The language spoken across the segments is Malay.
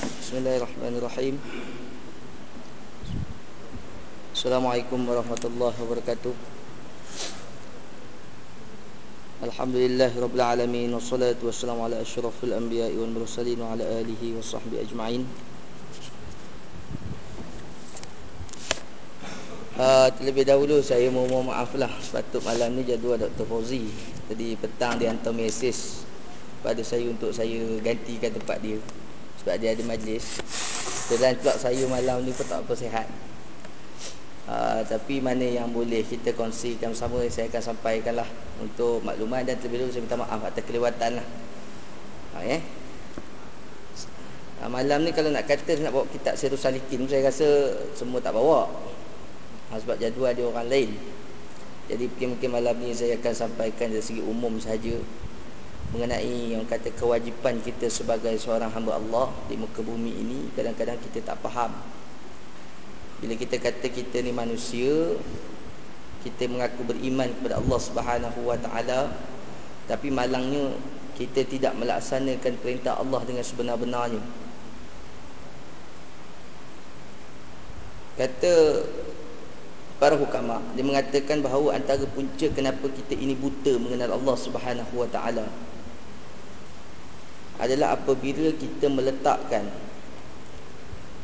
Bismillahirrahmanirrahim. Assalamualaikum warahmatullahi wabarakatuh. Alhamdulillah Rabbil Alamin Wassalatu wassalamu ala ashrafil anbiya wal mursalin Wa ala alihi wa sahbihi ajma'in. Uh, terlebih dahulu saya mohon maaf lah. Sepatut malam ni jadual Dr. Fauzi. Jadi petang dia hantar mesej Pada saya untuk saya gantikan tempat dia Sebab dia ada majlis. Dan pula saya malam ni pun tak apa sihat uh, Tapi mana yang boleh kita kongsikan bersama Saya akan sampaikan lah Untuk makluman dan terlebih dahulu saya minta maaf Atas kelewatan lah. Uh, eh? uh, Malam ni kalau nak kata nak bawa kitab Sirus Salikin Saya rasa semua tak bawa. Ha, sebab jadual dia orang lain. Jadi mungkin-mungkin malam ni saya akan sampaikan dari segi umum saja mengenai yang kata kewajipan kita sebagai seorang hamba Allah di muka bumi ini kadang-kadang kita tak faham. Bila kita kata kita ni manusia kita mengaku beriman kepada Allah Subhanahu wa taala tapi malangnya kita tidak melaksanakan perintah Allah dengan sebenar-benarnya. Kata para hukama dia mengatakan bahawa antara punca kenapa kita ini buta mengenal Allah Subhanahu wa taala adalah apabila kita meletakkan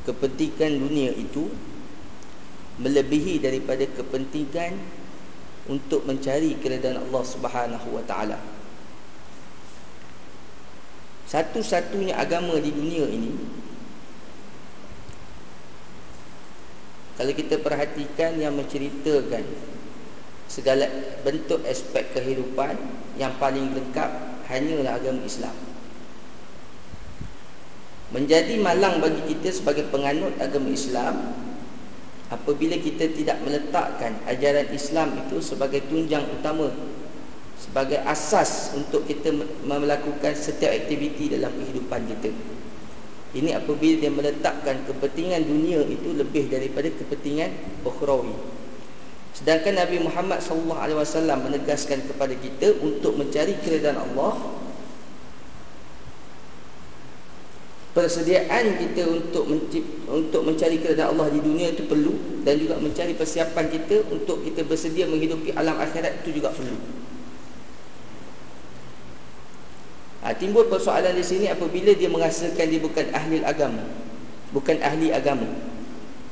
kepentingan dunia itu melebihi daripada kepentingan untuk mencari keridhaan Allah Subhanahu wa taala. Satu-satunya agama di dunia ini Kalau kita perhatikan yang menceritakan segala bentuk aspek kehidupan yang paling lengkap hanyalah agama Islam. Menjadi malang bagi kita sebagai penganut agama Islam apabila kita tidak meletakkan ajaran Islam itu sebagai tunjang utama sebagai asas untuk kita melakukan setiap aktiviti dalam kehidupan kita. Ini apabila dia meletakkan kepentingan dunia itu lebih daripada kepentingan ukhrawi. Sedangkan Nabi Muhammad sallallahu alaihi wasallam menegaskan kepada kita untuk mencari keridhaan Allah persediaan kita untuk untuk mencari keridhaan Allah di dunia itu perlu dan juga mencari persiapan kita untuk kita bersedia menghidupi alam akhirat itu juga perlu. Ha, timbul persoalan di sini apabila dia merasakan dia bukan ahli agama. Bukan ahli agama.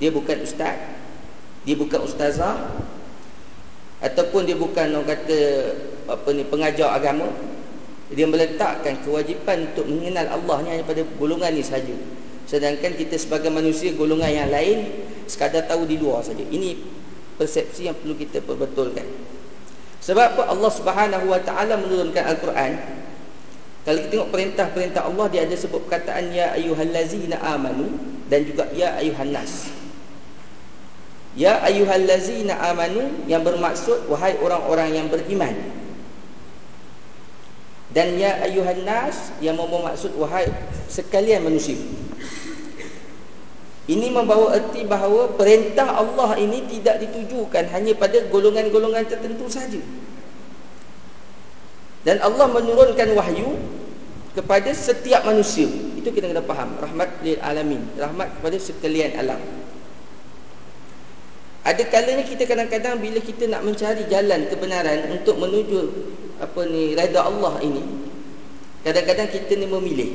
Dia bukan ustaz. Dia bukan ustazah. Ataupun dia bukan orang kata apa ni pengajar agama. Dia meletakkan kewajipan untuk mengenal Allah ni hanya pada golongan ni saja. Sedangkan kita sebagai manusia golongan yang lain sekadar tahu di luar saja. Ini persepsi yang perlu kita perbetulkan. Sebab apa Allah Subhanahu Wa Taala menurunkan Al-Quran kalau kita tengok perintah-perintah Allah dia ada sebut perkataan ya ayyuhallazina amanu dan juga ya ayyuhannas. Ya ayyuhallazina amanu yang bermaksud wahai orang-orang yang beriman. Dan ya ayyuhannas yang bermaksud wahai sekalian manusia. Ini membawa erti bahawa perintah Allah ini tidak ditujukan hanya pada golongan-golongan tertentu saja. Dan Allah menurunkan wahyu kepada setiap manusia. Itu kita kena faham. Rahmat lil alamin. Rahmat kepada sekalian alam. Ada kalanya kita kadang-kadang bila kita nak mencari jalan kebenaran untuk menuju apa ni redha Allah ini, kadang-kadang kita ni memilih.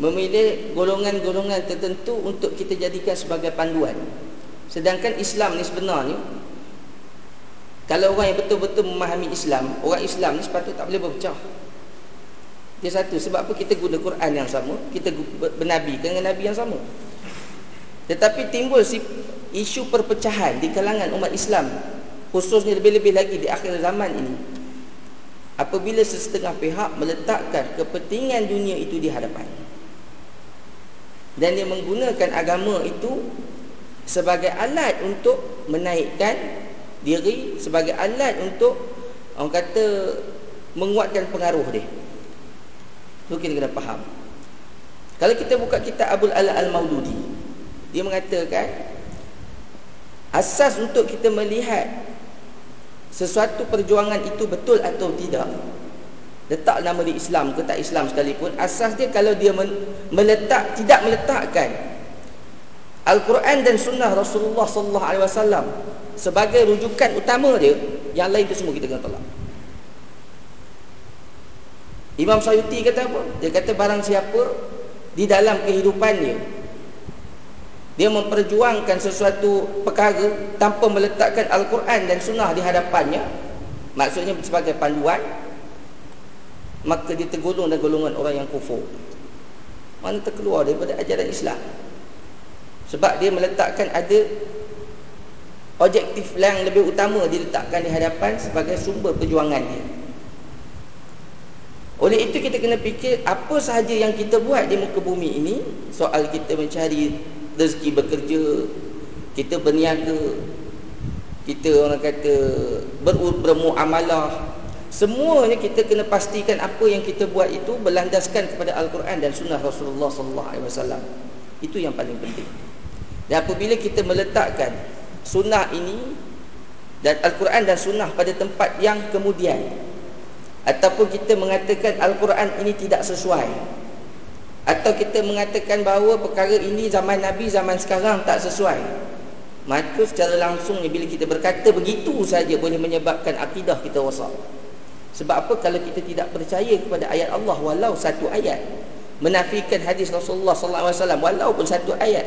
Memilih golongan-golongan tertentu untuk kita jadikan sebagai panduan. Sedangkan Islam ni sebenarnya kalau orang yang betul-betul memahami Islam, orang Islam ni sepatutnya tak boleh berpecah. Dia satu, sebab apa kita guna Quran yang sama, kita bernabi dengan nabi yang sama. Tetapi timbul si isu perpecahan di kalangan umat Islam, khususnya lebih-lebih lagi di akhir zaman ini. Apabila sesetengah pihak meletakkan kepentingan dunia itu di hadapan. Dan dia menggunakan agama itu sebagai alat untuk menaikkan diri sebagai alat untuk orang kata menguatkan pengaruh dia. Itu kita kena faham. Kalau kita buka kitab Abdul Ala Al-Maududi, dia mengatakan asas untuk kita melihat sesuatu perjuangan itu betul atau tidak? Letak nama di Islam ke tak Islam sekalipun asas dia kalau dia meletak tidak meletakkan. Al-Quran dan Sunnah Rasulullah sallallahu alaihi wasallam sebagai rujukan utama dia yang lain tu semua kita kena tolak. Imam Sayuti kata apa? Dia kata barang siapa di dalam kehidupannya dia memperjuangkan sesuatu perkara tanpa meletakkan Al-Quran dan Sunnah di hadapannya. Maksudnya sebagai panduan maka dia tergolong dan golongan orang yang kufur. Mana terkeluar daripada ajaran Islam? Sebab dia meletakkan ada objektif yang lebih utama diletakkan di hadapan sebagai sumber perjuangan dia. Oleh itu kita kena fikir apa sahaja yang kita buat di muka bumi ini soal kita mencari rezeki bekerja kita berniaga kita orang kata bermuamalah Semuanya kita kena pastikan apa yang kita buat itu berlandaskan kepada Al-Quran dan Sunnah Rasulullah Sallallahu Alaihi Wasallam. Itu yang paling penting. Dan apabila kita meletakkan Sunnah ini dan Al-Quran dan Sunnah pada tempat yang kemudian, ataupun kita mengatakan Al-Quran ini tidak sesuai, atau kita mengatakan bahawa perkara ini zaman Nabi zaman sekarang tak sesuai, maka secara langsungnya bila kita berkata begitu saja boleh menyebabkan akidah kita rosak. Sebab apa? Kalau kita tidak percaya kepada ayat Allah walau satu ayat. Menafikan hadis Rasulullah wasallam walaupun satu ayat.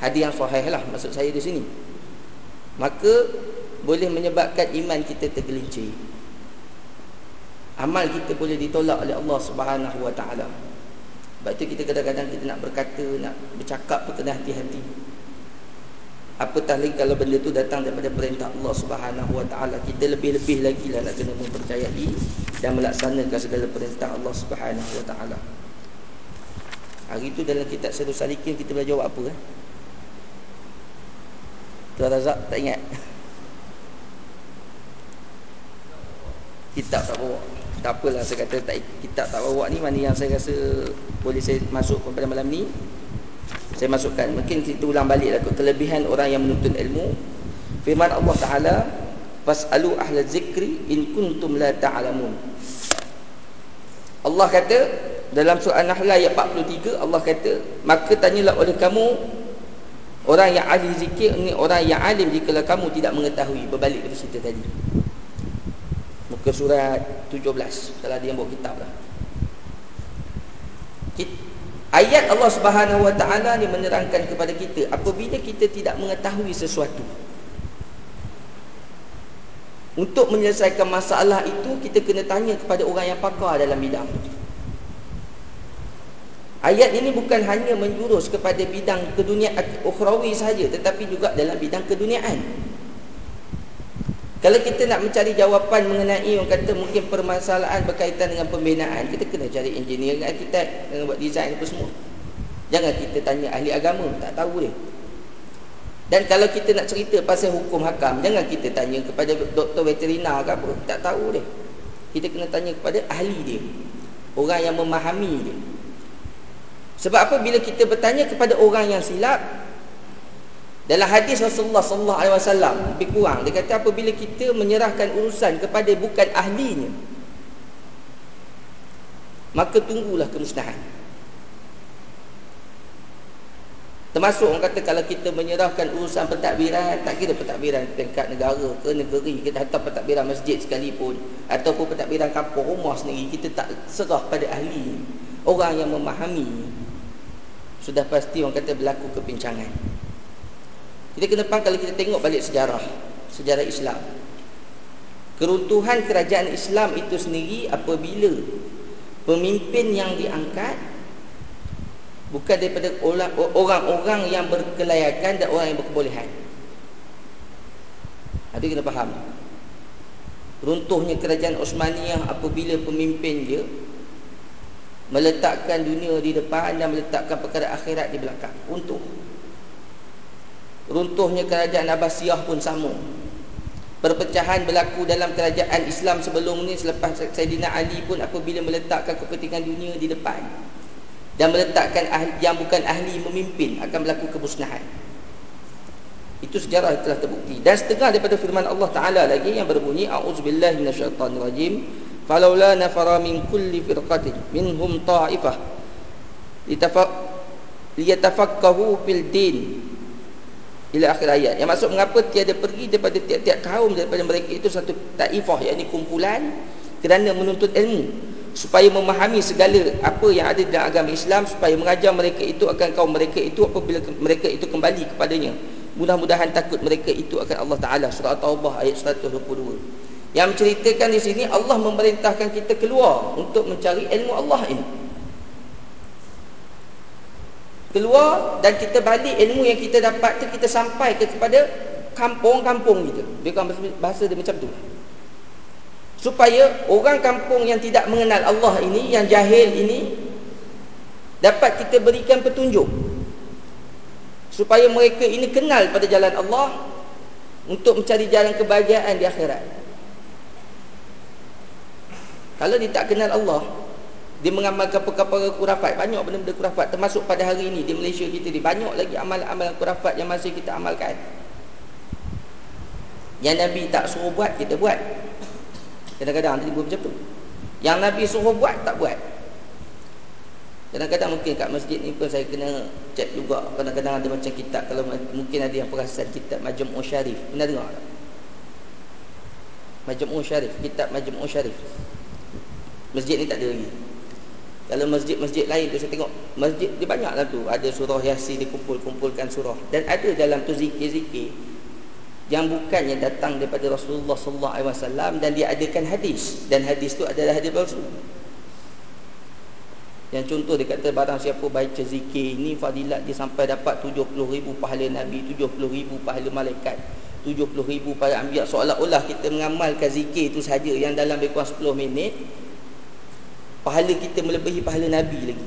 Hadis yang sahih lah maksud saya di sini. Maka boleh menyebabkan iman kita tergelincir. Amal kita boleh ditolak oleh Allah Subhanahu wa taala sebab itu kita kadang-kadang kita nak berkata nak bercakap pun kena hati-hati. Apatah lagi kalau benda tu datang daripada perintah Allah Subhanahu Wa Taala kita lebih-lebih lagi lah nak kena mempercayai dan melaksanakan segala perintah Allah Subhanahu Wa Taala. Hari tu dalam kitab Syahrul Salikin kita belajar apa eh? Tuan Razak tak ingat? Kitab tak bawa tak apalah saya kata tak, kitab tak bawa ni mana yang saya rasa boleh saya masuk pada malam ni? Saya masukkan. Mungkin kita ulang balik lah kelebihan orang yang menuntut ilmu. Firman Allah Taala fasalu ahla zikri in kuntum la ta'lamun. Allah kata dalam surah An-Nahl ayat 43 Allah kata maka tanyalah oleh kamu orang yang ahli zikir ni orang yang alim jika kamu tidak mengetahui. Berbalik ke cerita tadi muka surat 17 salah dia buat kitab lah Ayat Allah Subhanahu Wa Taala ni menerangkan kepada kita apabila kita tidak mengetahui sesuatu untuk menyelesaikan masalah itu kita kena tanya kepada orang yang pakar dalam bidang itu. Ayat ini bukan hanya menjurus kepada bidang keduniaan ukhrawi saja tetapi juga dalam bidang keduniaan. Kalau kita nak mencari jawapan mengenai orang kata mungkin permasalahan berkaitan dengan pembinaan, kita kena cari engineer dengan arkitek dengan buat design apa semua. Jangan kita tanya ahli agama, tak tahu dia. Dan kalau kita nak cerita pasal hukum hakam, jangan kita tanya kepada doktor veterina ke apa, tak tahu dia. Kita kena tanya kepada ahli dia. Orang yang memahami dia. Sebab apa bila kita bertanya kepada orang yang silap, dalam hadis Rasulullah sallallahu alaihi wasallam lebih kurang dia kata apabila kita menyerahkan urusan kepada bukan ahlinya maka tunggulah kemusnahan. Termasuk orang kata kalau kita menyerahkan urusan pentadbiran, tak kira pentadbiran tingkat negara ke negeri, kita hantar pentadbiran masjid sekalipun ataupun pentadbiran kampung rumah sendiri, kita tak serah pada ahli. Orang yang memahami sudah pasti orang kata berlaku kepincangan. Kita kena faham kalau kita tengok balik sejarah Sejarah Islam. Keruntuhan kerajaan Islam itu sendiri Apabila Pemimpin yang diangkat Bukan daripada orang-orang yang berkelayakan Dan orang yang berkebolehan. Itu kena faham. Runtuhnya kerajaan Osmaniyah Apabila pemimpin dia Meletakkan dunia di depan Dan meletakkan perkara akhirat di belakang. Runtuh runtuhnya kerajaan Abbasiyah pun sama. Perpecahan berlaku dalam kerajaan Islam sebelum ni selepas Sayyidina Ali pun apabila meletakkan kepentingan dunia di depan dan meletakkan ahli, yang bukan ahli memimpin akan berlaku kemusnahan itu sejarah telah terbukti. Dan setengah daripada firman Allah Taala lagi yang berbunyi auzubillahi minasyaitanirrajim falaula nafara min kulli firqatin minhum ta'ifah litafaq liyatafaqahu fil din ila akhir ayat. Yang maksud mengapa tiada pergi daripada tiap-tiap kaum daripada mereka itu satu taifah yakni kumpulan kerana menuntut ilmu. Supaya memahami segala apa yang ada dalam agama Islam supaya mengajar mereka itu akan kaum mereka itu apabila mereka itu kembali kepadanya. Mudah-mudahan takut mereka itu akan Allah Taala. Surah Taubah ayat 122 yang menceritakan di sini Allah memerintahkan kita keluar untuk mencari ilmu Allah ini. Keluar dan kita balik ilmu yang kita dapat tu kita sampai kepada kampung-kampung kita. Dia bahasa dia macam tu. Supaya orang kampung yang tidak mengenal Allah ini, yang jahil ini dapat kita berikan petunjuk. Supaya mereka ini kenal pada jalan Allah untuk mencari jalan kebahagiaan di akhirat. Kalau dia tak kenal Allah Dia mengamalkan perkara-perkara kurafat Banyak benda-benda kurafat Termasuk pada hari ini Di Malaysia kita ni Banyak lagi amal-amal kurafat Yang masih kita amalkan. Yang Nabi tak suruh buat Kita buat. Kadang-kadang buat macam tu. Yang Nabi suruh buat Tak buat. Kadang-kadang mungkin kat masjid ni pun Saya kena cek juga. Kadang-kadang ada macam kitab Kalau mungkin ada yang perasan Kitab Majmuk Syarif. Pernah dengar tak? Majmuk Syarif Kitab Majmuk Syarif. Masjid ni tak ada lagi Kalau masjid-masjid lain tu saya tengok Masjid dia banyak lah tu. Ada surah Yasin dikumpul-kumpulkan surah. Dan ada dalam tu zikir-zikir Yang bukan yang datang daripada Rasulullah SAW Dan dia adakan hadis. Dan hadis tu adalah hadis palsu. Yang contoh dia kata barang siapa baca zikir ini Fadilat dia sampai dapat 70 ribu pahala Nabi 70 ribu pahala malaikat 70 ribu pahala ambiak Seolah-olah kita mengamalkan zikir itu saja Yang dalam lebih kurang 10 minit pahala kita melebihi pahala Nabi lagi.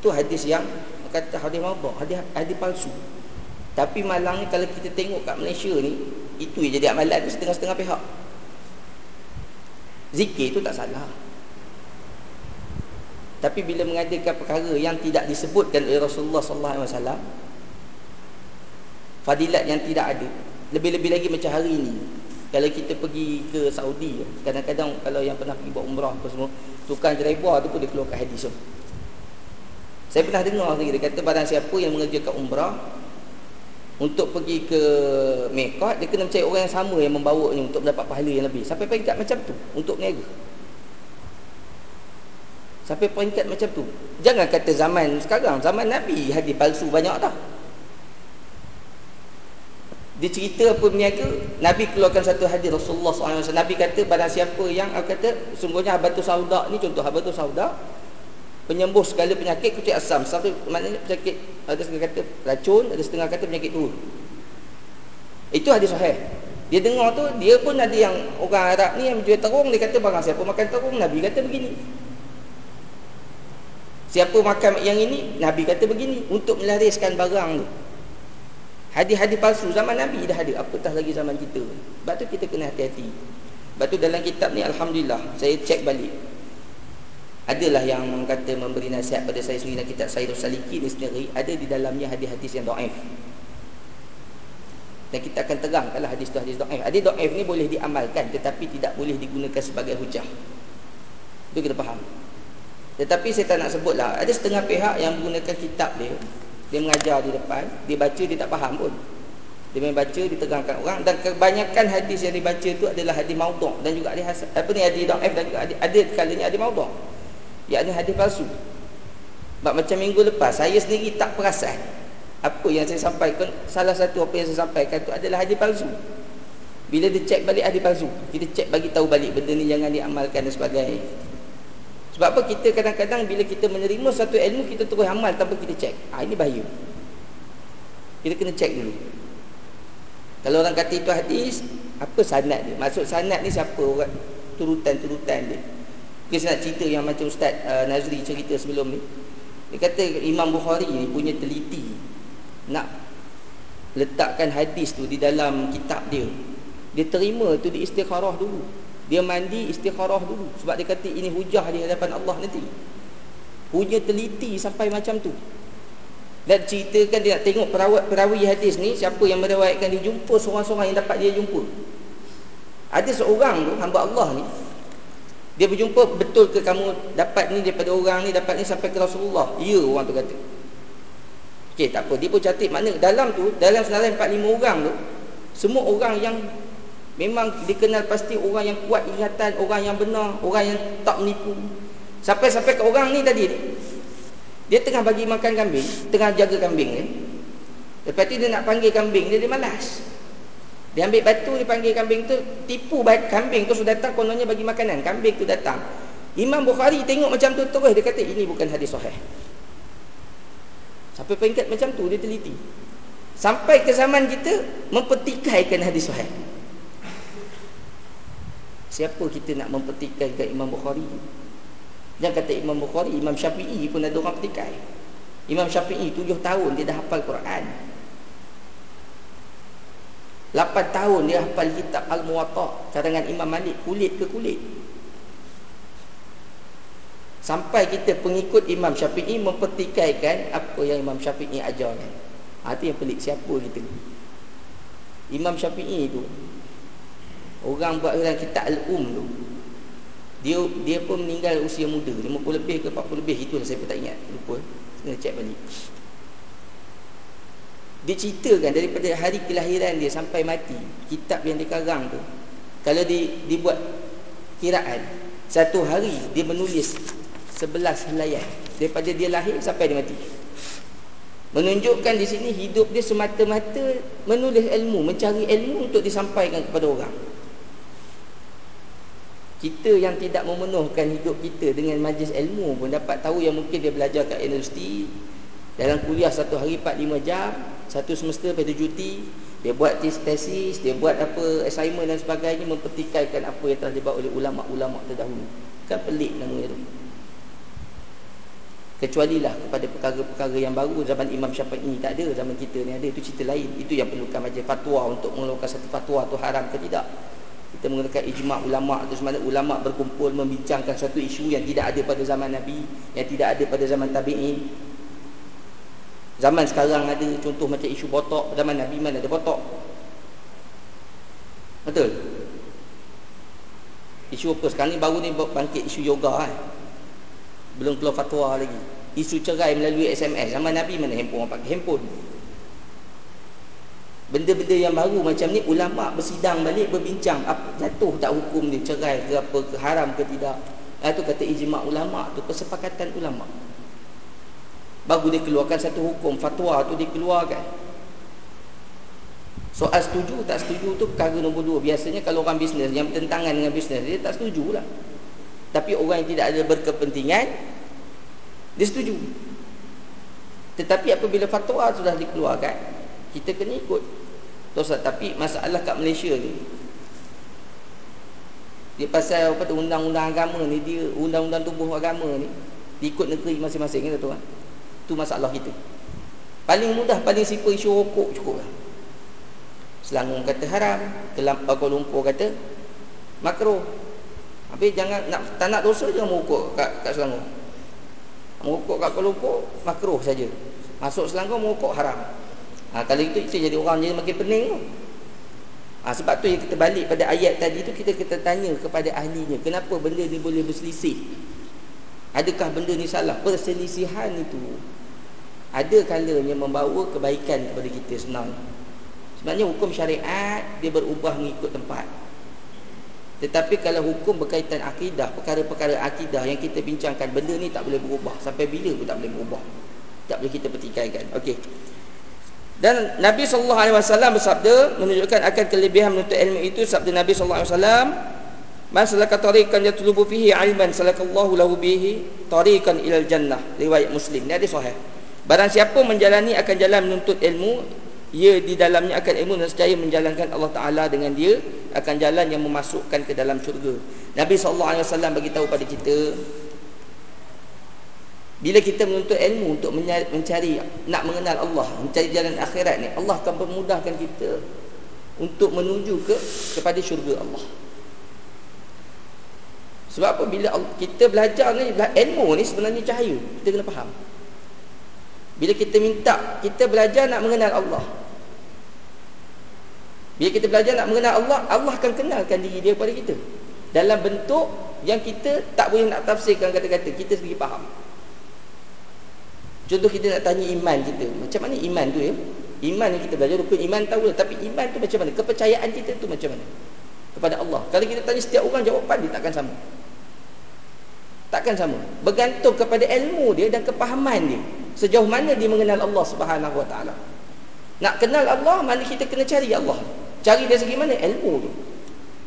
Itu hadis yang kata hadis mabuk hadis, hadis palsu. Tapi malangnya kalau kita tengok kat Malaysia ni itu yang jadi amalan setengah-setengah pihak. Zikir itu tak salah. Tapi bila mengadakan perkara yang tidak disebutkan oleh Rasulullah sallallahu alaihi wasallam fadilat yang tidak ada lebih-lebih lagi macam hari ini kalau kita pergi ke Saudi kadang-kadang kalau yang pernah pergi buat umrah apa semua tukang driver tu pun dia keluarkan hadis tu. Saya pernah dengar dia kata barang siapa yang mengerjakan umrah untuk pergi ke Mekah dia kena mencari orang yang sama yang membawanya untuk mendapat pahala yang lebih. Sampai peringkat macam tu untuk meniaga sampai peringkat macam tu. Jangan kata zaman sekarang zaman Nabi hadis palsu banyak tak dia cerita apa berniaga Nabi keluarkan satu hadis Rasulullah SAW Nabi kata pada siapa yang Aku kata sungguhnya habatus sauda ni contoh habatus sauda penyembuh segala penyakit kucing asam. Satu maknanya penyakit ada setengah kata racun ada setengah kata penyakit turun itu hadis sahih. Dia dengar tu dia pun ada yang orang Arab ni yang menjual terung dia kata barang siapa makan terung? Nabi kata begini. Siapa makan yang ini? Nabi kata begini untuk melariskan barang tu Hadis-hadis palsu. Zaman Nabi dah ada. Apatah lagi zaman kita? Sebab tu kita kena hati-hati. Sebab tu dalam kitab ni Alhamdulillah Saya cek balik. Adalah yang kata memberi nasihat pada saya sendiri Dalam kitab Sayyidul Saliki ni sendiri Ada di dalamnya hadis-hadis yang do'if. Dan kita akan terang Kalau hadis tu hadis do'if. Ni boleh diamalkan Tetapi tidak boleh digunakan sebagai hujah. Itu kita faham. Tetapi saya tak nak sebut lah Ada setengah pihak yang menggunakan kitab dia dia mengajar di depan dia baca dia tak faham pun. Dia main baca diterangkan orang. Dan kebanyakan hadis yang dibaca itu adalah hadis maudhu' dan juga hadis hasan apa ni hadis dhaif dan juga hadis, ada kalanya hadis maudhu' yakni hadis palsu. Sebab macam minggu lepas saya sendiri tak perasan apa yang saya sampaikan. Salah satu apa yang saya sampaikan itu adalah hadis palsu. Bila dia cek balik hadis palsu kita cek bagi tahu balik benda ni jangan diamalkan dan sebagainya sebab apa kita kadang-kadang bila kita menerima satu ilmu kita terus amal tanpa kita cek. Ha, ini bahaya. Kita kena cek dulu. Kalau orang kata itu hadis, apa sanad dia? Maksud sanad ni siapa orang turutan-turutan dia? Kita nak cerita yang macam Ustaz uh, Nazri cerita sebelum ni. Dia kata Imam Bukhari ni punya teliti nak letakkan hadis tu di dalam kitab dia. Dia terima tu di istikharah dulu dia mandi istikharah dulu. Sebab dia kata ini hujah di hadapan Allah nanti. Punya teliti sampai macam tu. Dan ceritakan dia nak tengok perawat perawi hadis ni siapa yang meriwayatkan dia jumpa seorang-seorang yang dapat dia jumpa. Ada seorang tu hamba Allah ni dia berjumpa betul ke kamu dapat ni daripada orang ni dapat ni sampai ke Rasulullah. Ya orang tu kata. Okey tak apa. Dia pun catat mana. Dalam tu dalam senarai 45 orang tu semua orang yang memang dikenal pasti orang yang kuat ingatan, orang yang benar, orang yang tak menipu. Sampai-sampai ke orang ni tadi dia tengah bagi makan kambing, tengah jaga kambing ni. Lepas tu dia nak panggil kambing dia, dia malas. Dia ambil batu dia panggil kambing tu tipu kambing tu sudah datang kononnya bagi makanan. Kambing tu datang. Imam Bukhari tengok macam tu terus dia kata ini bukan hadis sahih. Sampai peringkat macam tu dia teliti. Sampai ke zaman kita mempertikaikan hadis sahih. Siapa kita nak mempertikaikan Imam Bukhari? Jangan kata Imam Bukhari, Imam Syafi'i pun ada orang petikai. Imam Syafi'i tujuh tahun dia dah hafal Quran. 8 tahun dia hafal kitab Al-Muwatta cadangan Imam Malik kulit ke kulit sampai kita pengikut Imam Syafi'i mempertikaikan apa yang Imam Syafi'i ajarkan ha, itu yang pelik siapa kita Imam Syafi'i itu orang buat dalam kitab Al-Um tu dia dia pun meninggal usia muda 50 lebih ke 40 lebih itulah saya pun tak ingat. Lupa. Kena cek balik. Dia ceritakan daripada hari kelahiran dia sampai mati kitab yang dikarang tu kalau di, dibuat kiraan satu hari dia menulis sebelas helaian daripada dia lahir sampai dia mati. Menunjukkan di sini hidup dia semata-mata menulis ilmu mencari ilmu untuk disampaikan kepada orang kita yang tidak memenuhkan hidup kita dengan majlis ilmu pun dapat tahu yang mungkin dia belajar kat universiti. Dalam kuliah satu hari 4-5 jam satu semester pada cuti dia buat tesis dia buat apa assignment dan sebagainya mempertikaikan apa yang telah dibuat oleh ulama-ulama terdahulu. Kan pelik namanya tu. Kecuali lah kepada perkara-perkara yang baru zaman Imam Syafi'i tak ada zaman kita ni ada. Itu cerita lain. Itu yang perlukan majlis fatwa untuk mengeluarkan satu fatwa tu haram ke tidak kita menggunakan ijma' ulama' tu semana ulama' berkumpul membincangkan satu isu yang tidak ada pada zaman Nabi yang tidak ada pada zaman tabi'in. Zaman sekarang ada contoh macam isu botok Zaman Nabi mana ada botok? Betul? Isu apa? Sekarang ni baru ni bangkit isu yoga kan Belum keluar fatwa lagi. Isu cerai melalui SMS Zaman Nabi mana handphone orang pakai? Handphone Benda-benda yang baru macam ni Ulama' bersidang balik berbincang apa, Jatuh tak hukum ni cerai ke apa ke haram ke tidak. Itu kata ijma' ulama' tu Kesepakatan ulama' baru dia keluarkan satu hukum fatwa tu dikeluarkan soal setuju tak setuju tu perkara nombor dua. Biasanya kalau orang bisnes yang bertentangan dengan bisnes dia tak setuju lah tapi orang yang tidak ada berkepentingan dia setuju. Tetapi apabila fatwa sudah dikeluarkan kita kena ikut Terus, tapi masalah kat Malaysia ni dia pasal apa tu undang-undang agama ni dia undang-undang tubuh agama ni ikut negeri masing-masing kan tuan itu masalah kita. Paling mudah, paling simple isu rokok cukup lah. Selangor kata haram, Kelam, Kuala Lumpur kata makro. Habis jangan nak tak nak dosa jangan merokok kat, kat Selangor. Merokok kat Kuala Lumpur makro saja. Masuk Selangor merokok haram. Ha, kalau itu kita jadi orang jadi makin pening tu. Ha, sebab tu yang kita balik pada ayat tadi tu kita kita tanya kepada ahlinya kenapa benda ni boleh berselisih. Adakah benda ni salah? Perselisihan itu ada kalanya membawa kebaikan kepada kita senang sebenarnya hukum syariat dia berubah mengikut tempat tetapi kalau hukum berkaitan akidah perkara-perkara akidah yang kita bincangkan benda ni tak boleh berubah sampai bila pun tak boleh berubah tak boleh kita pertikaikan okey dan Nabi SAW bersabda menunjukkan akan kelebihan menuntut ilmu itu sabda Nabi SAW Man salaka tariqan yatlubu fihi ilman salakallahu lahu bihi tariqan ilal jannah. Riwayat Muslim. Ni hadis sahih. Barang siapa menjalani akan jalan menuntut ilmu Ia di dalamnya akan ilmu dan secaya menjalankan Allah Ta'ala dengan dia Akan jalan yang memasukkan ke dalam syurga. Nabi SAW bagi tahu pada kita Bila kita menuntut ilmu untuk mencari Nak mengenal Allah Mencari jalan akhirat ni Allah akan memudahkan kita Untuk menuju ke kepada syurga Allah. Sebab apa? Bila kita belajar ni Ilmu ni sebenarnya cahaya. Kita kena faham. Bila kita minta kita belajar nak mengenal Allah. Bila kita belajar nak mengenal Allah, Allah akan kenalkan diri dia kepada kita. Dalam bentuk yang kita tak boleh nak tafsirkan kata-kata, kita sendiri faham. Contoh kita nak tanya iman kita. Macam mana iman tu ya? Iman yang kita belajar rukun iman tahu lah. Tapi iman tu macam mana? Kepercayaan kita tu macam mana? Kepada Allah. Kalau kita tanya setiap orang jawapan dia takkan sama. Takkan sama. Bergantung kepada ilmu dia dan kepahaman dia. Sejauh mana dia mengenal Allah Subhanahu Wa Taala. Nak kenal Allah, mana kita kena cari Allah. Cari dari segi mana? Ilmu tu.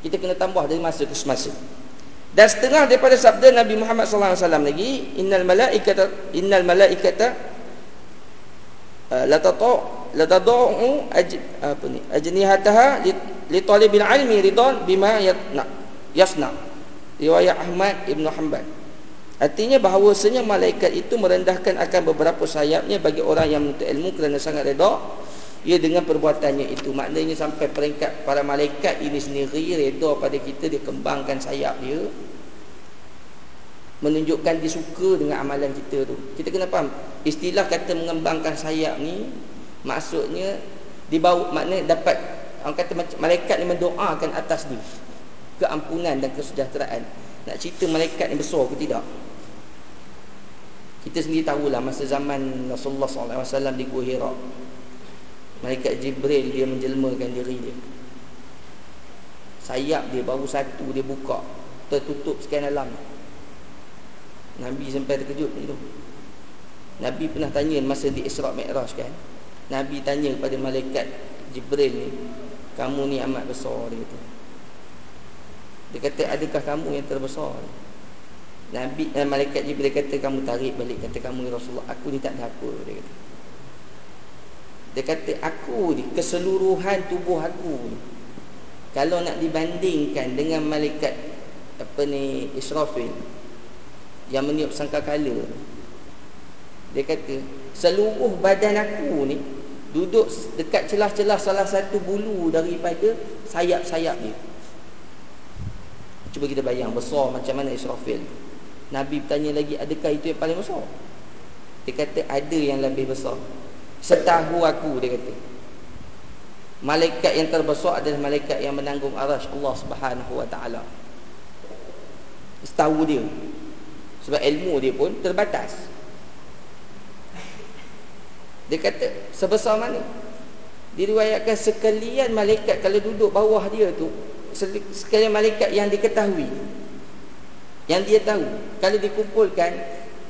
Kita kena tambah dari masa ke semasa. Dan setengah daripada sabda Nabi Muhammad sallallahu alaihi wasallam lagi, innal malaikata innal malaikata uh, la tata la tad'u apa ni? ajnihataha li talibil ilmi ridan bima yatna yasna. Riwayat Ahmad Ibn Hanbal. Artinya bahawasanya malaikat itu merendahkan akan beberapa sayapnya bagi orang yang menuntut ilmu kerana sangat redha ia dengan perbuatannya itu. Maknanya sampai peringkat para malaikat ini sendiri redha pada kita dia kembangkan sayap dia. Menunjukkan dia suka dengan amalan kita tu. Kita kena faham istilah kata mengembangkan sayap ni maksudnya dibawa maknanya dapat orang kata malaikat ni mendoakan atas dia keampunan dan kesejahteraan. Nak cerita malaikat ni besar ke tidak? Kita sendiri tahulah masa zaman Rasulullah SAW di Gua Hira Malaikat Jibril dia menjelmakan diri dia. Sayap dia baru satu dia buka. Tertutup sekian alam. Nabi sampai terkejut itu. Nabi pernah tanya masa di Isra' Mi'raj kan? Nabi tanya kepada Malaikat Jibril ni Kamu ni amat besar dia kata. Dia kata adakah kamu yang terbesar? Nabi eh, Malaikat Jibril kata kamu tarik balik Kata kamu ya Rasulullah. Aku ni tak ada apa Dia kata dia kata aku ni keseluruhan tubuh aku ni kalau nak dibandingkan dengan malaikat apa ni Israfil yang meniup sangkakala dia kata seluruh badan aku ni duduk dekat celah-celah salah satu bulu daripada sayap-sayap dia. Cuba kita bayang besar macam mana Israfil? Nabi bertanya lagi adakah itu yang paling besar? Dia kata ada yang lebih besar Setahu aku dia kata Malaikat yang terbesar adalah malaikat yang menanggung arash Allah subhanahu wa ta'ala. Setahu dia. Sebab ilmu dia pun terbatas. Dia kata sebesar mana? Diriwayatkan sekalian malaikat kalau duduk bawah dia tu Sekalian malaikat yang diketahui. Yang dia tahu. Kalau dikumpulkan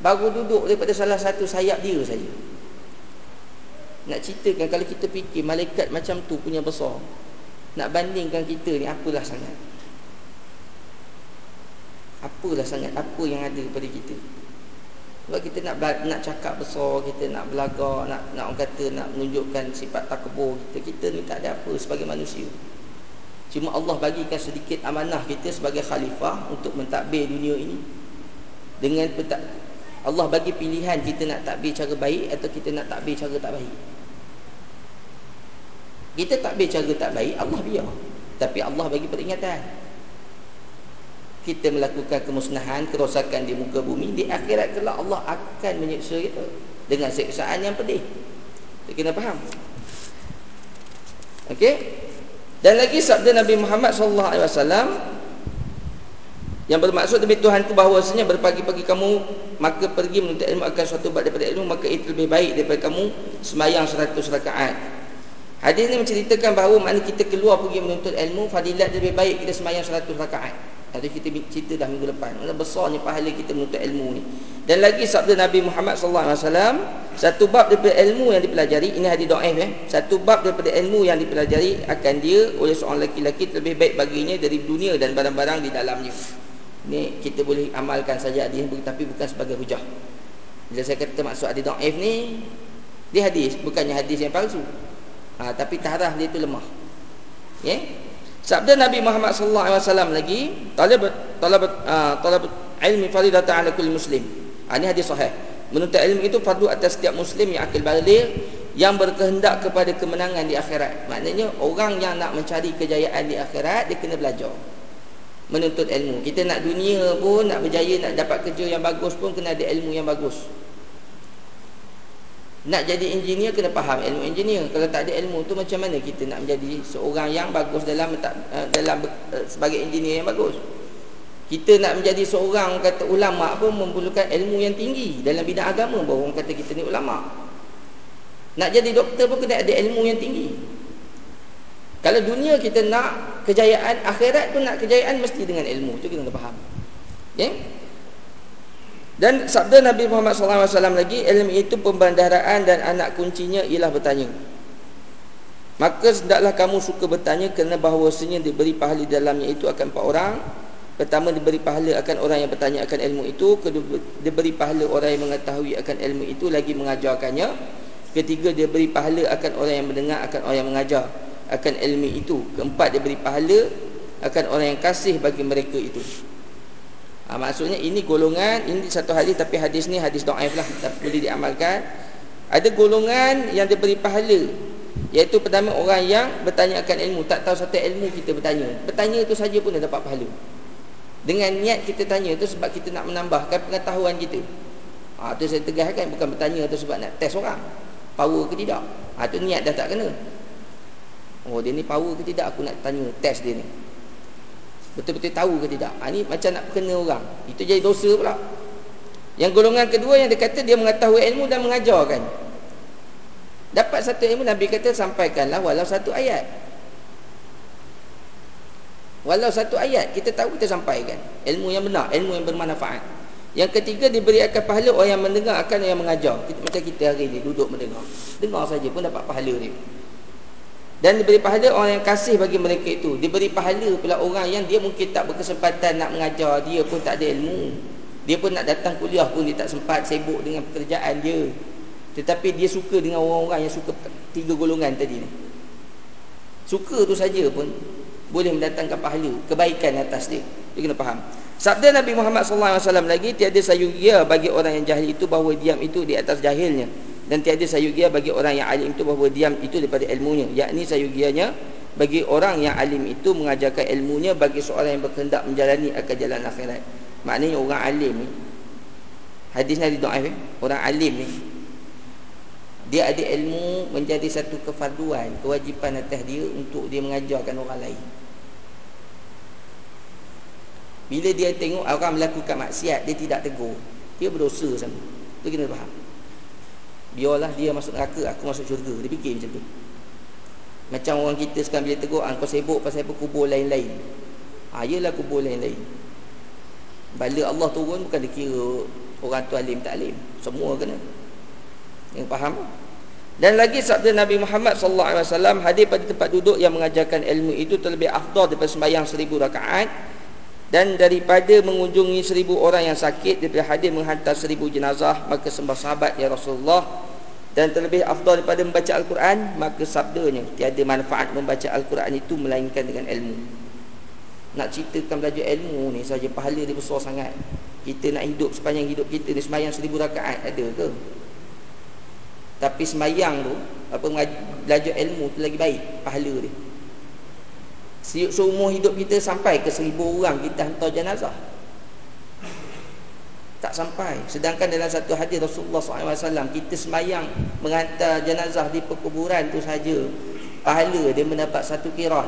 Baru duduk daripada salah satu sayap dia saja nak ceritakan kalau kita fikir malaikat macam tu punya besar. Nak bandingkan kita ni apalah sangat. Apalah sangat apa yang ada pada kita. Sebab kita nak nak cakap besar, kita nak belagak, nak nak orang kata nak menunjukkan sifat takabur kita. Kita ni tak ada apa sebagai manusia. Cuma Allah bagikan sedikit amanah kita sebagai khalifah untuk mentadbir dunia ini. Dengan Allah bagi pilihan kita nak takbir cara baik atau kita nak takbir cara tak baik. Kita takbir cara tak baik, Allah biar. Tapi Allah bagi peringatan. Kita melakukan kemusnahan, kerosakan di muka bumi, di akhirat kelak Allah akan menyiksa kita dengan siksaan yang pedih. Kita kena faham. Okey? Dan lagi sabda Nabi Muhammad sallallahu alaihi wasallam yang bermaksud demi Tuhanku bahawasanya berpagi-pagi kamu maka pergi menuntut ilmu akan suatu bab daripada ilmu maka itu lebih baik daripada kamu semayang 100 rakaat. Hadis ini menceritakan bahawa mana kita keluar pergi menuntut ilmu fadilat lebih baik kita semayang 100 rakaat. Hadis kita cerita dah minggu depan. Mana besarnya pahala kita menuntut ilmu ni. Dan lagi sabda Nabi Muhammad sallallahu alaihi wasallam, satu bab daripada ilmu yang dipelajari, ini hadis dhaif ya. Satu bab daripada ilmu yang dipelajari akan dia oleh seorang lelaki lebih baik baginya dari dunia dan barang-barang di dalamnya. Ni kita boleh amalkan saja hadis tapi bukan sebagai hujah. Bila saya kata maksud hadis dhaif ni dia hadis bukannya hadis yang palsu. Ha, tapi tarah dia itu lemah. Ya. Yeah? Sabda Nabi Muhammad sallallahu alaihi wasallam lagi, talab talab uh, talab ilmi faridatan ala kulli muslim. Ha, ini hadis sahih. Menuntut ilmu itu fardu atas setiap muslim yang akil baligh yang berkehendak kepada kemenangan di akhirat. Maknanya orang yang nak mencari kejayaan di akhirat dia kena belajar menuntut ilmu. Kita nak dunia pun, nak berjaya, nak dapat kerja yang bagus pun kena ada ilmu yang bagus. Nak jadi engineer kena faham ilmu engineer. Kalau tak ada ilmu tu macam mana kita nak menjadi seorang yang bagus dalam eh, dalam eh, sebagai engineer yang bagus? Kita nak menjadi seorang kata ulama pun memerlukan ilmu yang tinggi dalam bidang agama baru orang kata kita ni ulama. Nak jadi doktor pun kena ada ilmu yang tinggi. Kalau dunia kita nak kejayaan akhirat pun nak kejayaan mesti dengan ilmu tu kita kena faham. Okay? Dan sabda Nabi Muhammad SAW lagi ilmu itu pembandaraan dan anak kuncinya ialah bertanya. Maka hendaklah kamu suka bertanya kerana bahawasanya diberi pahala dalamnya itu akan empat orang. Pertama diberi pahala akan orang yang bertanya akan ilmu itu, kedua diberi pahala orang yang mengetahui akan ilmu itu lagi mengajarkannya. Ketiga diberi pahala akan orang yang mendengar akan orang yang mengajar akan ilmu itu. Keempat diberi pahala akan orang yang kasih bagi mereka itu. Ha, maksudnya ini golongan ini satu hadis tapi hadis ni hadis dhaif lah tak boleh diamalkan. Ada golongan yang diberi pahala iaitu pertama orang yang bertanya akan ilmu tak tahu satu ilmu kita bertanya. Bertanya itu saja pun dah dapat pahala. Dengan niat kita tanya itu sebab kita nak menambahkan pengetahuan kita. Ha tu saya tegaskan bukan bertanya tu sebab nak test orang. Power ke tidak. Ha tu niat dah tak kena. Oh dia ni power ke tidak aku nak tanya test dia ni betul-betul tahu ke tidak? Ha, ni macam nak kena orang. Itu jadi dosa pula. Yang golongan kedua yang dia kata dia mengetahui ilmu dan mengajarkan. Dapat satu ilmu Nabi kata sampaikanlah walau satu ayat. Walau satu ayat kita tahu kita sampaikan. Ilmu yang benar ilmu yang bermanfaat. Yang ketiga diberi akan pahala orang yang mendengar akan yang mengajar. Kita, macam kita hari ni duduk mendengar. Dengar saja pun dapat pahala dia dan diberi pahala orang yang kasih bagi mereka itu. Diberi pahala pula orang yang dia mungkin tak berkesempatan nak mengajar dia pun tak ada ilmu. Dia pun nak datang kuliah pun dia tak sempat sibuk dengan pekerjaan dia. Tetapi dia suka dengan orang-orang yang suka tiga golongan tadi ni. Suka tu saja pun boleh mendatangkan pahala kebaikan atas dia. Dia kena faham. Sabda Nabi Muhammad SAW lagi tiada sayugia bagi orang yang jahil itu bahawa diam itu di atas jahilnya dan tiada sayugia bagi orang yang alim itu bahawa diam itu daripada ilmunya. Yakni sayugianya bagi orang yang alim itu mengajarkan ilmunya bagi seorang yang berkehendak menjalani akan jalan akhirat. Maknanya orang alim ni hadis ni doa eh? orang alim ni dia ada ilmu menjadi satu kefarduan kewajipan atas dia untuk dia mengajarkan orang lain. Bila dia tengok orang melakukan maksiat dia tidak tegur. Dia berdosa sama. Tu kena faham biarlah dia masuk neraka aku masuk syurga. Dia fikir macam tu. Macam orang kita sekarang bila tegur ah, kau sibuk pasal apa kubur lain-lain? Ha, yelah kubur lain-lain. Bala Allah turun bukan dikira orang tu alim tak alim. Semua kena. Yang faham? Dan lagi sabda Nabi Muhammad sallallahu alaihi wasallam hadir pada tempat duduk yang mengajarkan ilmu itu terlebih afdal daripada sembahyang seribu rakaat dan daripada mengunjungi seribu orang yang sakit daripada hadir menghantar seribu jenazah maka sembah sahabat ya Rasulullah. Dan terlebih afdal daripada membaca Al-Quran maka sabdanya tiada manfaat membaca Al-Quran itu melainkan dengan ilmu. Nak ceritakan belajar ilmu ni saja pahala dia besar sangat. Kita nak hidup sepanjang hidup kita ni semayang seribu rakaat ada ke? Tapi semayang tu apa belajar ilmu tu lagi baik pahala dia seumur hidup kita sampai ke seribu orang kita hantar jenazah. Tak sampai. Sedangkan dalam satu hadis Rasulullah SAW kita semayang menghantar jenazah di perkuburan tu saja pahala dia mendapat satu kiran.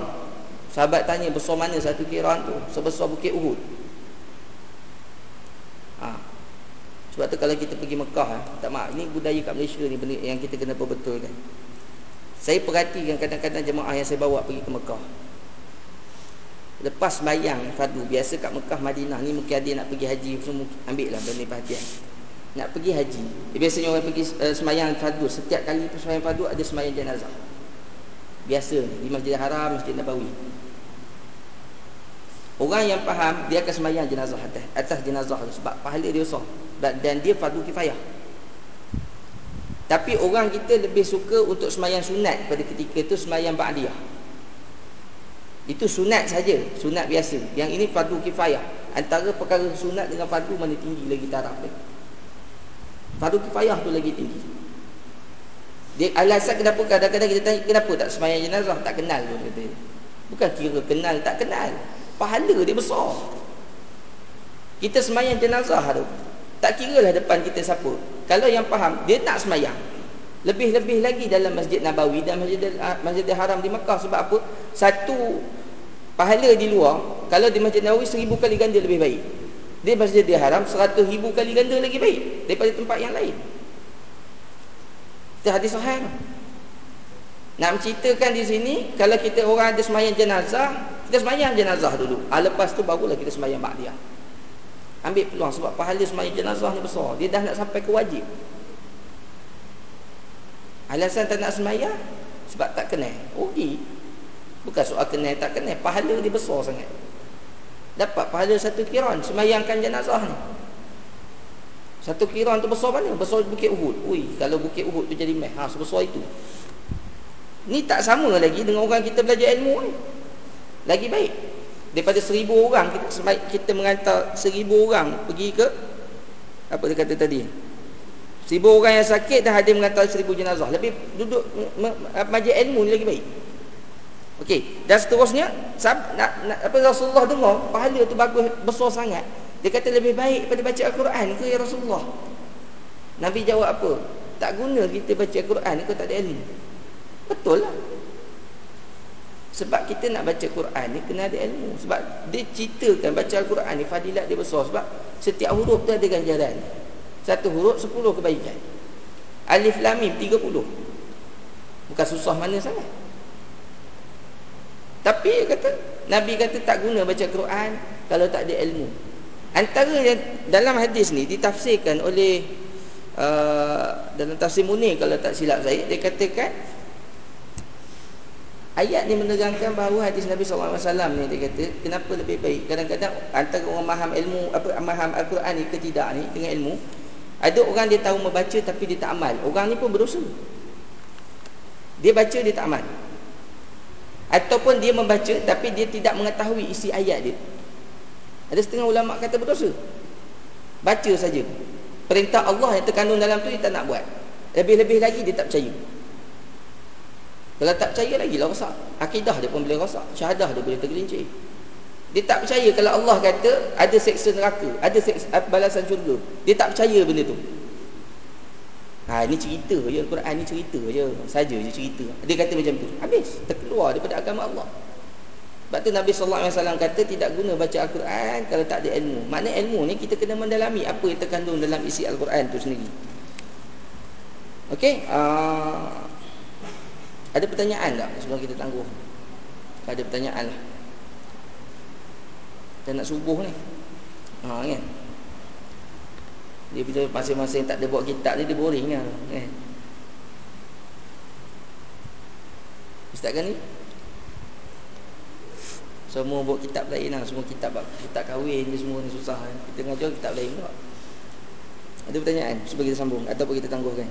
Sahabat tanya besar mana satu kiran tu? Sebesar bukit Uhud. Ha. sebab tu kalau kita pergi Mekah ha, tak mak ini budaya kat Malaysia ni yang kita kena perbetulkan saya perhatikan kadang-kadang jemaah yang saya bawa pergi ke Mekah Lepas bayang fardu Biasa kat Mekah Madinah ni Mungkin ada nak pergi haji Semua ambil lah benda perhatian. Nak pergi haji. Eh, Biasanya orang pergi uh, semayang fardu Setiap kali semayang fardu Ada semayang jenazah. Biasa Di Masjid Haram Masjid Nabawi. Orang yang faham Dia akan semayang jenazah atas, atas jenazah tu Sebab pahala dia besar. Dan dia fardu kifayah. Tapi orang kita lebih suka Untuk semayang sunat Pada ketika itu Semayang ba'diyah itu sunat saja, sunat biasa. Yang ini fardu kifayah. Antara perkara sunat dengan fardu mana tinggi lagi taraf dia. Fardu kifayah tu lagi tinggi. Dia alasan kenapa kadang-kadang kita tanya kenapa tak sembahyang jenazah tak kenal tu kata. Bukan kira kenal tak kenal. Pahala dia besar. Kita sembahyang jenazah tu tak kira lah depan kita siapa. Kalau yang faham dia tak sembahyang. Lebih-lebih lagi dalam Masjid Nabawi dan Masjid Masjid Haram di Mekah sebab apa? Satu pahala di luar, kalau di Masjid Nabawi seribu kali ganda lebih baik. Di Masjid Haram seratus ribu kali ganda lagi baik daripada tempat yang lain. Itu hadis sahih. Nak menceritakan di sini kalau kita orang ada semayang jenazah, kita semayang jenazah dulu. Ah, lepas tu barulah kita semayang ba'diyah. Ambil peluang sebab pahala semayang jenazah ni besar. Dia dah nak sampai ke wajib. Alasan tak nak semayang Sebab tak kenal. Rugi Bukan soal kenal tak kenal. Pahala dia besar sangat. Dapat pahala satu kiran Semayangkan jenazah ni. Satu kiran tu besar mana? Besar Bukit Uhud. Ui, Kalau Bukit Uhud tu jadi meh. Ha, Sebesar itu. Ni tak sama lagi dengan orang kita belajar ilmu ni. Lagi baik. Daripada seribu orang Kita, kita mengantar seribu orang Pergi ke Apa dia kata tadi Seribu orang yang sakit dah ada mengantar seribu jenazah. Lebih duduk majlis ilmu ni lagi baik. Okey, dan seterusnya sab, nak, nak, apa Rasulullah dengar pahala tu bagus besar sangat. Dia kata lebih baik daripada baca Al-Quran ke ya Rasulullah? Nabi jawab apa? Tak guna kita baca Al-Quran kalau tak ada ilmu. Betul lah. Sebab kita nak baca Quran ni kena ada ilmu. Sebab dia ceritakan baca Al-Quran ni fadilat dia besar sebab setiap huruf tu ada ganjaran. Satu huruf sepuluh kebaikan. Alif Lam Mim tiga puluh. Bukan susah mana sangat. Tapi kata Nabi kata tak guna baca Quran Kalau tak ada ilmu. Antara yang dalam hadis ni Ditafsirkan oleh uh, Dalam tafsir munir Kalau tak silap saya Dia katakan Ayat ni menerangkan bahawa hadis Nabi SAW ni dia kata kenapa lebih baik? Kadang-kadang antara orang faham ilmu apa faham Al-Quran ni ke tidak ni dengan ilmu ada orang dia tahu membaca tapi dia tak amal. Orang ni pun berdosa. Dia baca dia tak amal. Ataupun dia membaca tapi dia tidak mengetahui isi ayat dia. Ada setengah ulama kata berdosa. Baca saja. Perintah Allah yang terkandung dalam tu dia tak nak buat. Lebih-lebih lagi dia tak percaya. Kalau tak percaya lagi lah rosak. Akidah dia pun boleh rosak. Syahadah dia boleh tergelincir. Dia tak percaya kalau Allah kata ada seksa neraka, ada seksa, balasan syurga. Dia tak percaya benda tu. Ha, ini cerita je, Quran ni cerita je. Saja je cerita. Dia kata macam tu. Habis, terkeluar daripada agama Allah. Sebab tu Nabi SAW kata tidak guna baca Al-Quran kalau tak ada ilmu. Makna ilmu ni kita kena mendalami apa yang terkandung dalam isi Al-Quran tu sendiri. Okey, uh, ada pertanyaan tak sebelum kita tangguh? Ada pertanyaan lah. Kita nak subuh ni. Ha, kan? Dia bila masing-masing tak ada buat kitab ni Dia boring lah kan? Ustaz kan ni Semua buat kitab lain lah. Semua kitab kitab kahwin je semua ni susah kan? Kita ngajar kitab lain pula. Ada pertanyaan? Cuba kita sambung. Ataupun kita tangguhkan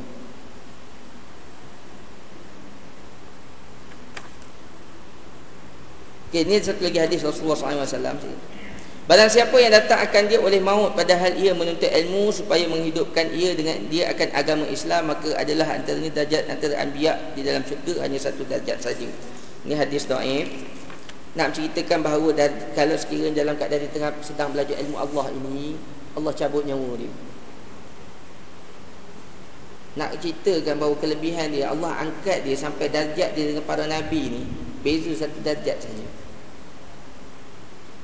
Okay, ini satu lagi hadis Rasulullah SAW Barang siapa yang datang akan dia oleh maut padahal ia menuntut ilmu supaya menghidupkan ia dengan dia akan agama Islam maka adalah antaranya darjat antara anbiya di dalam syurga hanya satu darjat saja. Ini hadis dhaif. Nak ceritakan bahawa kalau sekiranya dalam keadaan dia tengah sedang belajar ilmu Allah ini Allah cabut nyawa dia. Nak ceritakan bahawa kelebihan dia Allah angkat dia sampai darjat dia dengan para nabi ni beza satu darjat saja.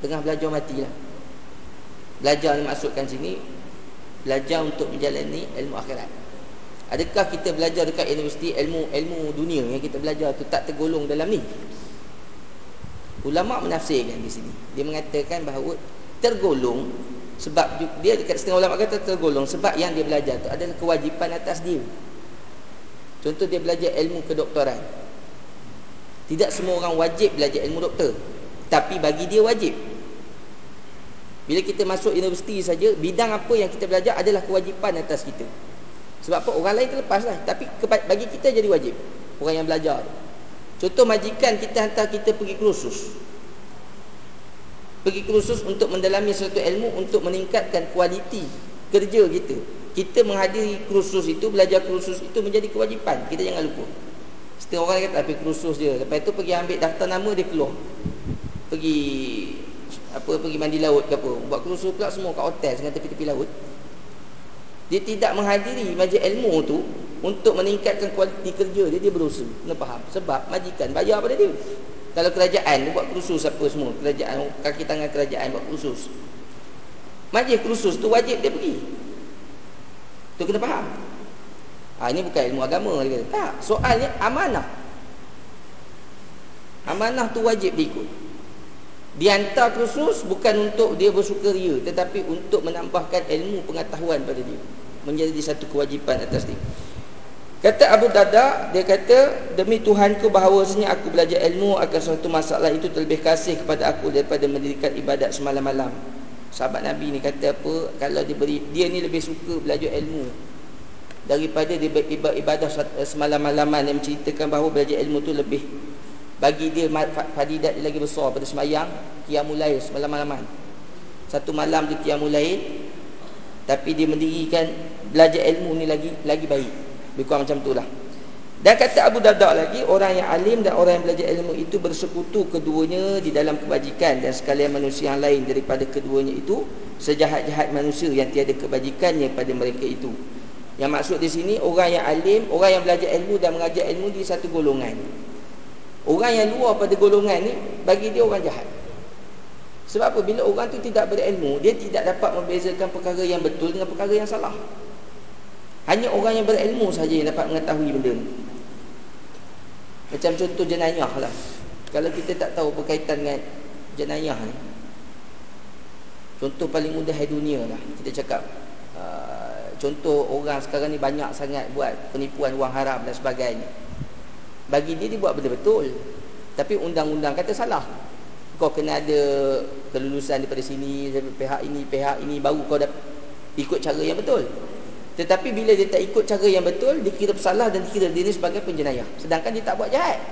Tengah belajar matilah Belajar ni maksudkan sini Belajar untuk menjalani ilmu akhirat Adakah kita belajar dekat universiti ilmu ilmu dunia yang kita belajar tu tak tergolong dalam ni? Ulama menafsirkan di sini. Dia mengatakan bahawa tergolong sebab dia dekat setengah ulama kata tergolong sebab yang dia belajar tu adalah kewajipan atas dia. Contoh dia belajar ilmu kedoktoran. Tidak semua orang wajib belajar ilmu doktor, tapi bagi dia wajib. Bila kita masuk universiti saja, bidang apa yang kita belajar adalah kewajipan atas kita. Sebab apa? Orang lain terlepas lah. Tapi bagi kita jadi wajib. Orang yang belajar. Contoh majikan kita hantar kita pergi kursus. Pergi kursus untuk mendalami sesuatu ilmu untuk meningkatkan kualiti kerja kita. Kita menghadiri kursus itu, belajar kursus itu menjadi kewajipan. Kita jangan lupa. Setengah orang kata, tapi kursus dia. Lepas itu pergi ambil daftar nama, dia keluar. Pergi apa pergi mandi laut ke apa. Buat kursus pula semua kat hotel dengan tepi-tepi laut. Dia tidak menghadiri majlis ilmu tu untuk meningkatkan kualiti kerja dia dia berusaha. Kena faham. Sebab majikan bayar pada dia. Kalau kerajaan dia buat kursus apa semua. Kerajaan kaki tangan kerajaan buat kursus majlis kursus tu wajib dia pergi. Tu kena faham. Ha, ini bukan ilmu agama dia kata. tak soalnya amanah. Amanah tu wajib diikut diantar kursus bukan untuk dia bersukaria tetapi untuk menambahkan ilmu pengetahuan pada dia. Menjadi satu kewajipan atas dia. Kata Abu Darda, dia kata, demi Tuhanku bahawasanya aku belajar ilmu akan suatu masalah itu terlebih kasih kepada aku daripada mendirikan ibadat semalam-malam. Sahabat Nabi ni kata apa, kalau dia beri, dia ni lebih suka belajar ilmu daripada dia beribadah semalam-malaman yang menceritakan bahawa belajar ilmu tu lebih bagi dia fadidat dia lagi besar pada semayang lail semalam-malaman. Satu malam dia lail tapi dia mendirikan belajar ilmu ni lagi lagi baik. Lebih kurang macam itulah. Dan kata Abu Darda lagi, orang yang alim dan orang yang belajar ilmu itu bersekutu keduanya di dalam kebajikan dan sekalian manusia yang lain daripada keduanya itu sejahat-jahat manusia yang tiada kebajikannya pada mereka itu. Yang maksud di sini orang yang alim, orang yang belajar ilmu dan mengajar ilmu di satu golongan. Orang yang luar pada golongan ni bagi dia orang jahat. Sebab apa? Bila orang tu tidak berilmu, dia tidak dapat membezakan perkara yang betul dengan perkara yang salah. Hanya orang yang berilmu saja yang dapat mengetahui benda ni. Macam contoh jenayah lah. Kalau kita tak tahu berkaitan dengan jenayah ni. Contoh paling mudah di dunia lah. Kita cakap. Uh, contoh orang sekarang ni banyak sangat buat penipuan wang haram dan sebagainya. Bagi dia dia buat benda betul. Tapi undang-undang kata salah. Kau kena ada kelulusan daripada sini, pihak ini, pihak ini, baru kau dapat ikut cara yang betul. Tetapi bila dia tak ikut cara yang betul, dia kira bersalah dan dikira diri sebagai penjenayah. Sedangkan dia tak buat jahat.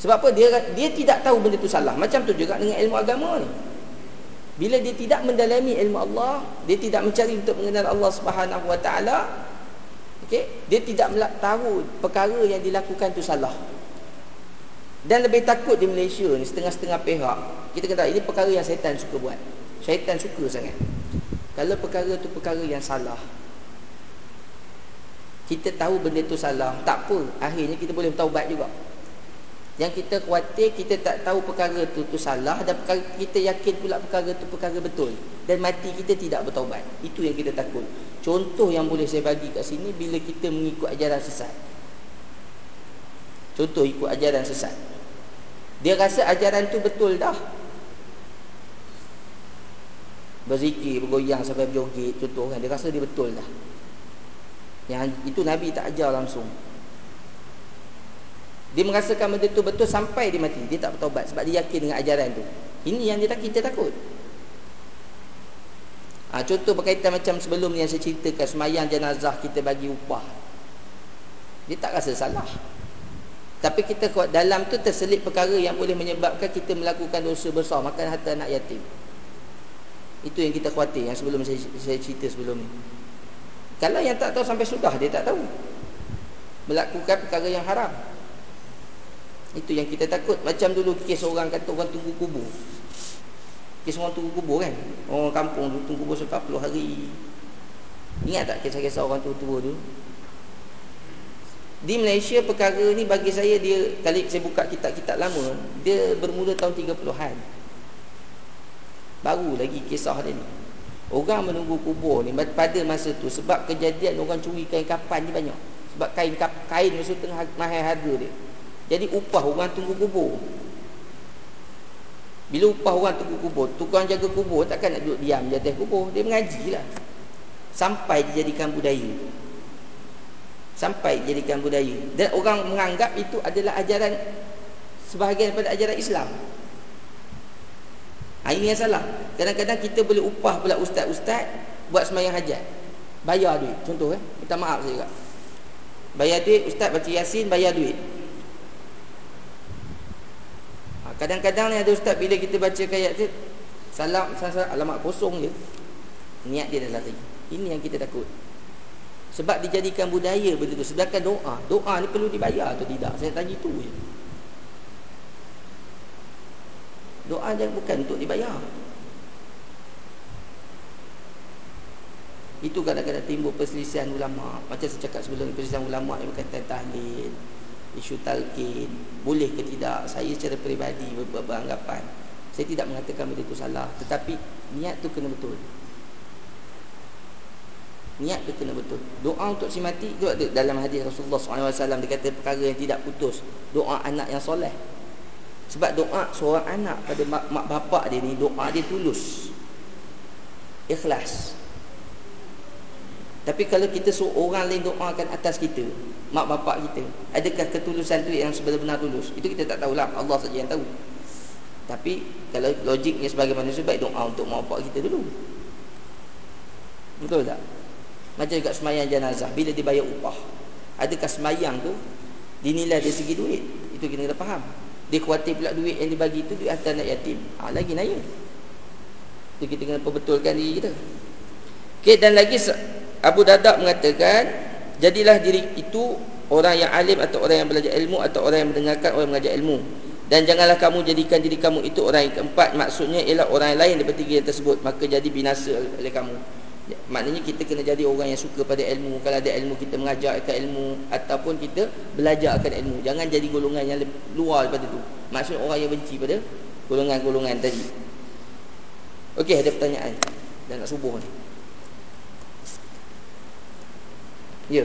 Sebab apa? Dia dia tidak tahu benda itu salah. Macam tu juga dengan ilmu agama ni. Bila dia tidak mendalami ilmu Allah, dia tidak mencari untuk mengenal Allah Subhanahu Wa Taala, okey, dia tidak tahu perkara yang dilakukan itu salah. Dan lebih takut di Malaysia ni setengah-setengah pihak. Kita kata ini perkara yang syaitan suka buat. Syaitan suka sangat. Kalau perkara tu perkara yang salah Kita tahu benda tu salah Tak apa Akhirnya kita boleh taubat juga Yang kita khawatir Kita tak tahu perkara tu tu salah Dan perkara, kita yakin pula perkara tu perkara betul Dan mati kita tidak bertaubat. Itu yang kita takut. Contoh yang boleh saya bagi kat sini Bila kita mengikut ajaran sesat. Contoh ikut ajaran sesat. Dia rasa ajaran tu betul dah. Berzikir, bergoyang sampai berjoget contoh kan. Dia rasa dia betul dah. Yang itu Nabi tak ajar langsung dia merasakan benda tu betul sampai dia mati dia tak bertaubat sebab dia yakin dengan ajaran tu ini yang dia tak kita takut ha, contoh berkaitan macam sebelum ni yang saya ceritakan semayang jenazah kita bagi upah dia tak rasa salah tapi kita kuat dalam tu terselit perkara yang boleh menyebabkan kita melakukan dosa besar makan harta anak yatim itu yang kita khawatir yang sebelum saya, saya cerita sebelum ni. Kalau yang tak tahu sampai sudah dia tak tahu. Melakukan perkara yang haram. Itu yang kita takut. Macam dulu kes orang kata orang tunggu kubur. Kes orang tunggu kubur kan. Orang kampung tu tunggu kubur 40 hari. Ingat tak kisah-kisah orang tua-tua tu? Di Malaysia perkara ni bagi saya dia kali saya buka kitab-kitab lama dia bermula tahun 30-an. Baru lagi kisah dia ni. Orang menunggu kubur ni pada masa tu sebab kejadian orang curi kain kapan ni banyak. Sebab kain kain masa tengah mahal harga dia. Jadi upah orang tunggu kubur. Bila upah orang tunggu kubur, tukang jaga kubur takkan nak duduk diam di atas kubur. Dia mengaji lah. Sampai dijadikan budaya. Sampai dijadikan budaya. Dan orang menganggap itu adalah ajaran sebahagian daripada ajaran Islam. Ha, ini yang salah. Kadang-kadang kita boleh upah pula ustaz-ustaz buat semayang hajat. Bayar duit. Contoh eh. Minta maaf saya juga. Bayar duit, ustaz baca yasin, bayar duit. Kadang-kadang ni ada ustaz bila kita baca ayat tu, salam, salam, alamat kosong je. Niat dia dah tadi. Ini yang kita takut. Sebab dijadikan budaya begitu. Sedangkan doa. Doa ni perlu dibayar atau tidak. Saya tanya tu je. Doa jangan bukan untuk dibayar. Itu kadang-kadang timbul perselisihan ulama. Macam saya cakap sebelum perselisihan ulama yang berkaitan tahlil, isu talqin, boleh ke tidak? Saya secara peribadi ber beranggapan saya tidak mengatakan benda itu salah, tetapi niat tu kena betul. Niat tu kena betul. Doa untuk si mati itu ada dalam hadis Rasulullah SAW dia kata perkara yang tidak putus. Doa anak yang soleh. Sebab doa seorang anak pada mak, mak bapak dia ni doa dia tulus. Ikhlas. Tapi kalau kita suruh orang lain doakan atas kita, mak bapak kita, adakah ketulusan tu yang sebenar-benar tulus? Itu kita tak tahulah, Allah saja yang tahu. Tapi kalau logiknya sebagai manusia baik doa untuk mak bapak kita dulu. Betul tak? Macam juga semayang jenazah bila dibayar upah. Adakah semayang tu dinilai dari segi duit? Itu kita kena faham. Dia khawatir pula duit yang dibagi itu duit atas anak yatim. Ha, lagi naya. Itu kita kena perbetulkan diri kita. Okay, dan lagi Abu Dadak mengatakan jadilah diri itu orang yang alim atau orang yang belajar ilmu atau orang yang mendengarkan orang yang mengajar ilmu. Dan janganlah kamu jadikan diri kamu itu orang yang keempat. Maksudnya ialah orang yang lain daripada tiga yang tersebut. Maka jadi binasa oleh kamu. Ya, maknanya kita kena jadi orang yang suka pada ilmu. Kalau ada ilmu kita mengajar akan ilmu. Ataupun kita belajar akan ilmu. Jangan jadi golongan yang luar daripada itu. Maksudnya orang yang benci pada golongan-golongan tadi. Okey ada pertanyaan? Dan nak subuh ni Ya.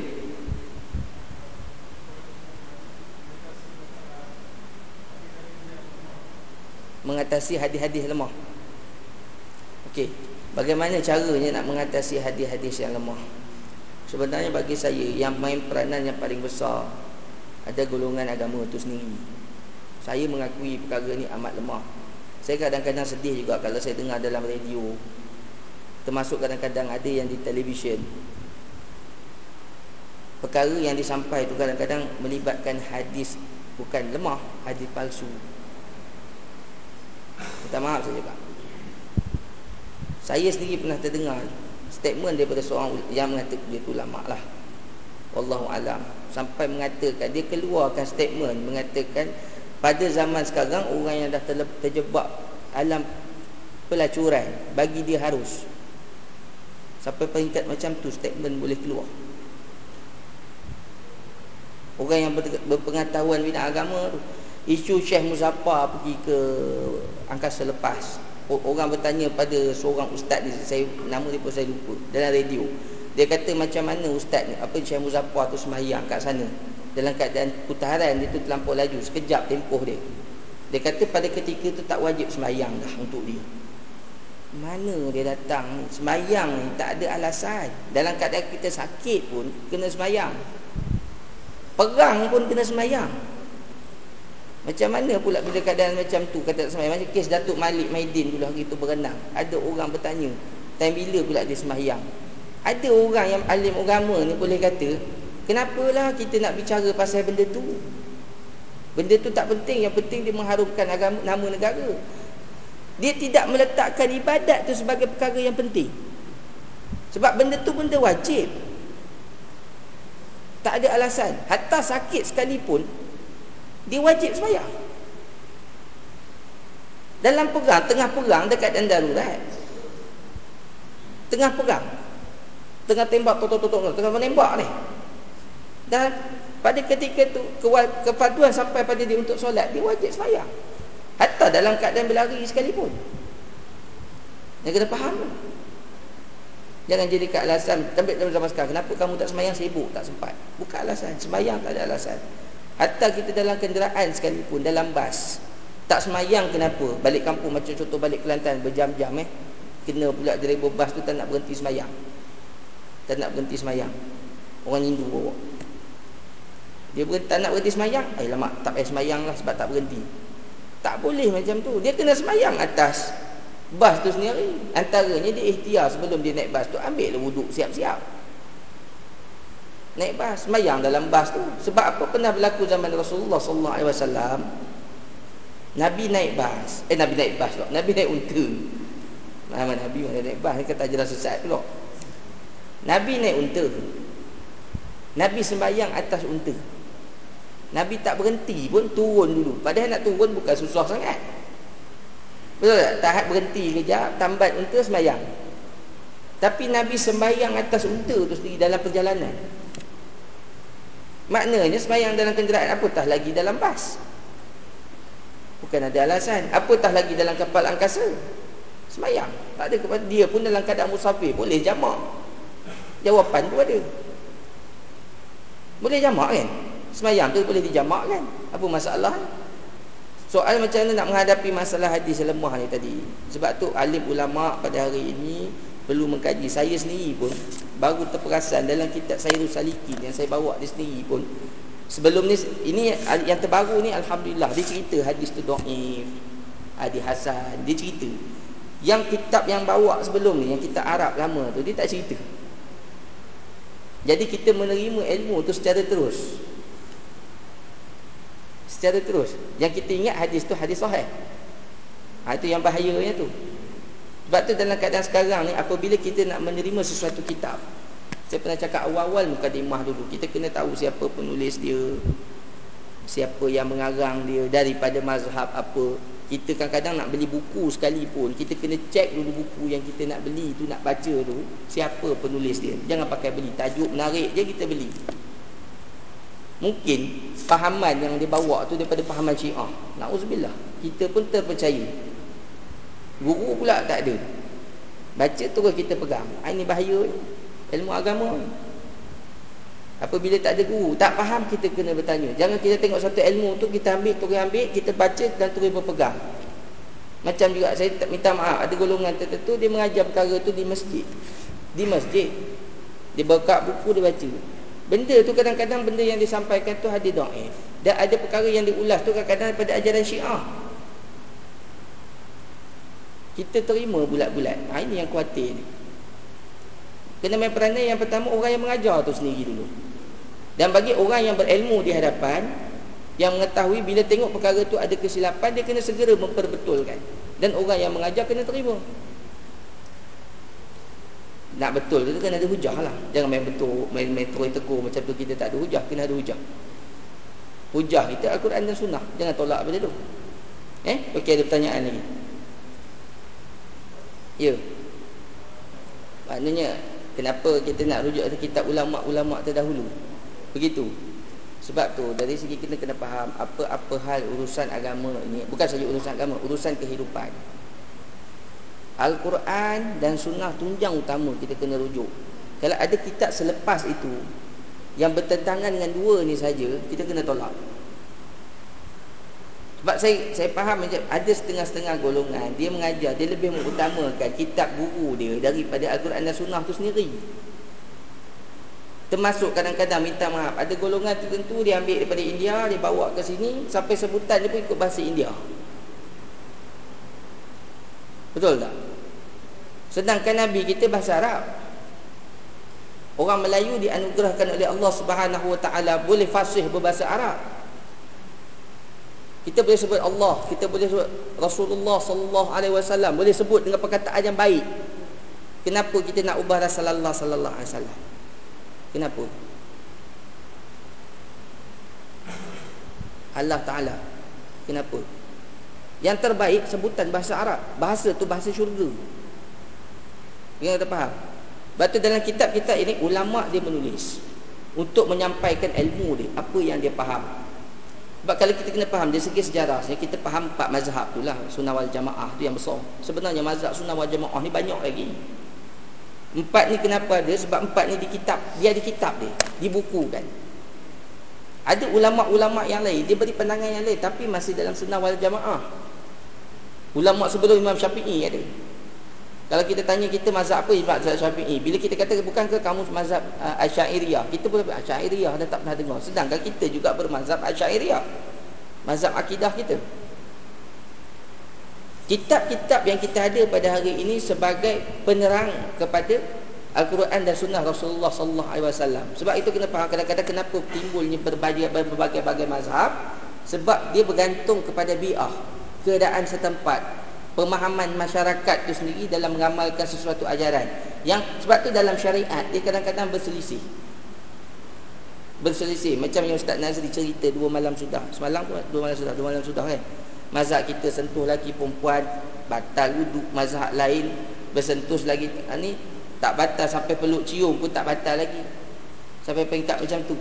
Mengatasi hadis-hadis lemah. Okey. Bagaimana caranya nak mengatasi hadis-hadis yang lemah? Sebenarnya bagi saya yang main peranan yang paling besar ada golongan agama itu sendiri. Saya mengakui perkara ini amat lemah. Saya kadang-kadang sedih juga kalau saya dengar dalam radio. Termasuk kadang-kadang ada yang di televisyen perkara yang disampaikan itu kadang-kadang melibatkan hadis bukan lemah, hadis palsu. Minta maaf saya cakap. Saya sendiri pernah terdengar statement daripada seorang yang mengatakan dia tu lama lah. Wallahu alam. Sampai mengatakan dia keluarkan statement mengatakan pada zaman sekarang orang yang dah terjebak alam pelacuran bagi dia harus sampai peringkat macam tu statement boleh keluar. Orang yang berpengetahuan bidang agama tu. Isu Syekh Muzaffar pergi ke angkasa lepas. Orang bertanya pada seorang ustaz ni saya Nama dia pun saya lupa Dalam radio. Dia kata macam mana ustaz ni? Apa Syekh Muzaffar tu semayang kat sana? Dalam keadaan putaran dia tu terlampau laju Sekejap tempoh dia. Dia kata pada ketika tu tak wajib semayang dah untuk dia. Mana dia datang Semayang ni tak ada alasan. Dalam keadaan kita sakit pun Kena semayang Perang pun kena semayang. Macam mana pula bila keadaan macam tu Kata semayang? Macam kes Datuk Malik Maidin dulu hari tu berenang. Ada orang bertanya Time bila pula dia semayang? Ada orang yang alim agama ni boleh kata Kenapalah kita nak bicara pasal benda tu? Benda tu tak penting. Yang penting dia mengharumkan agama, nama negara. Dia tidak meletakkan ibadat tu sebagai perkara yang penting. Sebab benda tu benda wajib tak ada alasan. Hatta sakit sekalipun, dia wajib semayang. Dalam perang, tengah perang dekat dan darurat. Tengah perang. Tengah tembak, totok, totok, tengah menembak ni. Dan pada ketika tu, kepaduan sampai pada dia untuk solat, dia wajib semayang. Hatta dalam keadaan berlari sekalipun. Yang kena faham. Jangan jadikan alasan. Tapi dalam zaman sekarang Kenapa kamu tak semayang sibuk Tak sempat. Bukan alasan. Semayang tak ada alasan. Hatta kita dalam kenderaan sekalipun Dalam bas. Tak semayang kenapa? Balik kampung macam contoh balik Kelantan Berjam-jam eh. Kena pula driver bas tu Tak nak berhenti semayang Tak nak berhenti semayang Orang Hindu bawa. Dia berhenti, tak nak berhenti semayang Eh lama tak payah semayang lah Sebab tak berhenti. Tak boleh macam tu. Dia kena semayang atas bas tu sendiri. Antaranya dia ikhtiar sebelum dia naik bas tu ambil wuduk siap-siap. Naik bas semayang dalam bas tu. Sebab apa pernah berlaku zaman Rasulullah sallallahu alaihi wasallam? Nabi naik bas. Eh Nabi naik bas tak Nabi naik unta. Nama Nabi mana naik bas ni kata jelas sesat pula. Nabi naik unta. Nabi sembahyang atas unta. Nabi tak berhenti pun turun dulu. Padahal nak turun bukan susah sangat Betul tak? Tahap berhenti kejap, tambat unta semayang. Tapi Nabi sembahyang atas unta tu sendiri dalam perjalanan. Maknanya sembahyang dalam kenderaan apatah lagi dalam bas. Bukan ada alasan. Apatah lagi dalam kapal angkasa. Sembahyang. Tak ada kepada dia pun dalam keadaan musafir boleh jamak. Jawapan tu ada. Boleh jamak kan? Sembahyang tu boleh dijamak kan? Apa masalah? Soal macam mana nak menghadapi masalah hadis lemah ni tadi. Sebab tu alim ulama pada hari ini perlu mengkaji. Saya sendiri pun baru terperasan dalam kitab Sayyidul Salikin yang saya bawa di sendiri pun sebelum ni ini yang terbaru ni alhamdulillah dia cerita hadis tu dhaif hadis hasan dia cerita yang kitab yang bawa sebelum ni yang kita Arab lama tu dia tak cerita jadi kita menerima ilmu tu secara terus secara terus yang kita ingat hadis tu hadis sahih ha, itu yang bahayanya tu sebab tu dalam keadaan sekarang ni apabila kita nak menerima sesuatu kitab. Saya pernah cakap awal-awal mukadimah dulu. Kita kena tahu siapa penulis dia. Siapa yang mengarang dia daripada mazhab apa. Kita kadang-kadang nak beli buku sekalipun, kita kena cek dulu buku yang kita nak beli tu nak baca tu, siapa penulis dia. Jangan pakai beli tajuk menarik je kita beli. Mungkin fahaman yang dia bawa tu daripada fahaman Syiah. Nauzubillah. Kita pun terpercaya. Guru pula tak ada. Baca terus kita pegang. Ah, ini bahaya ilmu agama. Apabila tak ada guru, tak faham kita kena bertanya. Jangan kita tengok satu ilmu tu kita ambil, terus ambil, kita baca dan terus berpegang. Macam juga saya minta maaf, ada golongan tertentu dia mengajar perkara tu di masjid. Di masjid. Dia buka buku dia baca. Benda tu kadang-kadang benda yang disampaikan tu hadis dhaif. Dan ada perkara yang diulas tu kadang-kadang pada ajaran Syiah. Kita terima bulat-bulat. Ha, ini yang khawatir ni. Kena main peranan yang pertama orang yang mengajar tu sendiri dulu. Dan bagi orang yang berilmu di hadapan yang mengetahui bila tengok perkara tu ada kesilapan dia kena segera memperbetulkan. Dan orang yang mengajar kena terima. Nak betul tu kena ada hujah lah. Jangan main betul, main main terus tegur macam tu kita tak ada hujah, kena ada hujah. Hujah kita Al-Quran dan Sunnah. Jangan tolak benda tu. Eh, okey ada pertanyaan lagi. Ya. Maknanya kenapa kita nak rujuk ke kitab ulama-ulama terdahulu? Begitu. Sebab tu dari segi kita kena faham apa-apa hal urusan agama ini bukan saja urusan agama, urusan kehidupan. Al-Quran dan sunnah tunjang utama kita kena rujuk. Kalau ada kitab selepas itu yang bertentangan dengan dua ni saja, kita kena tolak. Sebab saya saya faham macam ada setengah-setengah golongan dia mengajar dia lebih mengutamakan kitab guru dia daripada Al-Quran dan Sunnah tu sendiri. Termasuk kadang-kadang minta maaf ada golongan tertentu dia ambil daripada India dia bawa ke sini sampai sebutan dia pun ikut bahasa India. Betul tak? Sedangkan Nabi kita bahasa Arab. Orang Melayu dianugerahkan oleh Allah Subhanahu Wa Taala boleh fasih berbahasa Arab. Kita boleh sebut Allah, kita boleh sebut Rasulullah sallallahu alaihi wasallam, boleh sebut dengan perkataan yang baik. Kenapa kita nak ubah Rasulullah sallallahu alaihi wasallam? Kenapa? Allah Taala. Kenapa? Yang terbaik sebutan bahasa Arab. Bahasa tu bahasa syurga. Yang kita faham? Batu dalam kitab-kitab ini ulama dia menulis untuk menyampaikan ilmu dia, apa yang dia faham. Sebab kalau kita kena faham dari segi sejarah, kita faham empat mazhab tu lah, sunnah wal jamaah tu yang besar. Sebenarnya mazhab sunnah wal jamaah ni banyak lagi. Empat ni kenapa ada? Sebab empat ni di kitab, dia di kitab dia, di buku kan. Ada ulama-ulama yang lain, dia beri pandangan yang lain tapi masih dalam sunnah wal jamaah. Ulama sebelum Imam Syafi'i ada. Kalau kita tanya kita mazhab apa mazhab Syafi'i? Bila kita kata bukankah kamu mazhab uh, Asy'ariyah? Kita boleh Asy'ariyah dah tak pernah dengar. Sedangkan kita juga bermazhab Asy'ariyah. Mazhab akidah kita. Kitab-kitab yang kita ada pada hari ini sebagai penerang kepada Al-Quran dan Sunnah Rasulullah sallallahu alaihi wasallam. Sebab itu kena faham kadang-kadang kenapa timbulnya berbagai berbagai mazhab sebab dia bergantung kepada bi'ah, keadaan setempat, pemahaman masyarakat itu sendiri dalam mengamalkan sesuatu ajaran yang sebab tu dalam syariat dia kadang-kadang berselisih berselisih macam yang Ustaz Nazri cerita dua malam sudah semalam pun dua malam sudah dua malam sudah kan mazhab kita sentuh lagi perempuan batal wuduk mazhab lain bersentuh lagi ha, ni Tak batal sampai peluk cium pun tak batal lagi. Sampai peringkat macam tu.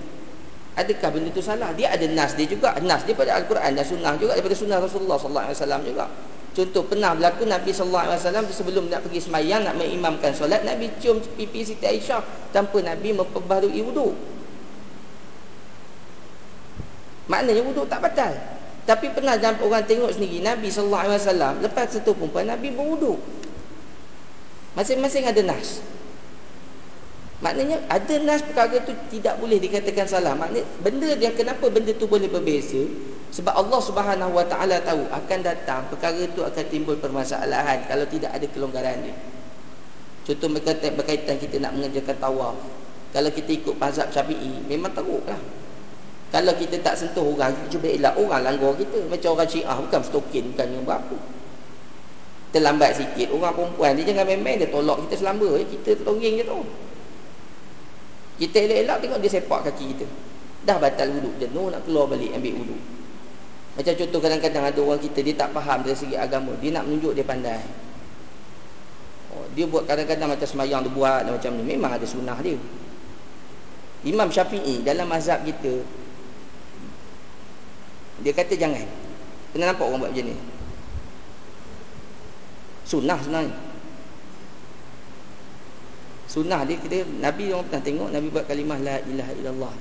Adakah benda tu salah? Dia ada nas dia juga. Nas dia pada Al-Quran dan sunnah juga daripada sunnah Rasulullah sallallahu alaihi wasallam juga. Contoh pernah berlaku Nabi sallallahu alaihi wasallam sebelum nak pergi semayang nak mengimamkan solat Nabi cium pipi Siti Aisyah tanpa Nabi memperbaharui wuduk. Maknanya wuduk tak batal. Tapi pernah orang tengok sendiri Nabi sallallahu alaihi wasallam lepas satu perempuan Nabi berwuduk. Masing-masing ada nas. Maknanya ada nas perkara tu tidak boleh dikatakan salah. Maknanya benda dia kenapa benda tu boleh berbeza? Sebab Allah Subhanahu Wa Taala tahu akan datang perkara tu akan timbul permasalahan kalau tidak ada kelonggaran dia. Contoh berkaitan, berkaitan kita nak mengerjakan tawaf. Kalau kita ikut mazhab Syafi'i memang teruklah. Kalau kita tak sentuh orang, kita cuba elak orang langgar kita. Macam orang syiah, bukan stokin, bukan yang berapa. Terlambat sikit, orang perempuan dia jangan main-main, dia tolak kita selamba. Kita tertongging je tu. Kita elak-elak tengok dia sepak kaki kita. Dah batal wuduk, jenuh nak keluar balik ambil wuduk. Macam contoh kadang-kadang ada orang kita, dia tak faham dari segi agama. Dia nak menunjuk dia pandai. Oh, dia buat kadang-kadang macam semayang dia buat macam ni. Memang ada sunnah dia. Imam Syafi'i dalam mazhab kita dia kata jangan. Kena nampak orang buat macam ni. Sunnah sebenarnya. Sunnah dia kata Nabi orang pernah tengok Nabi buat kalimah la ilaha illallah.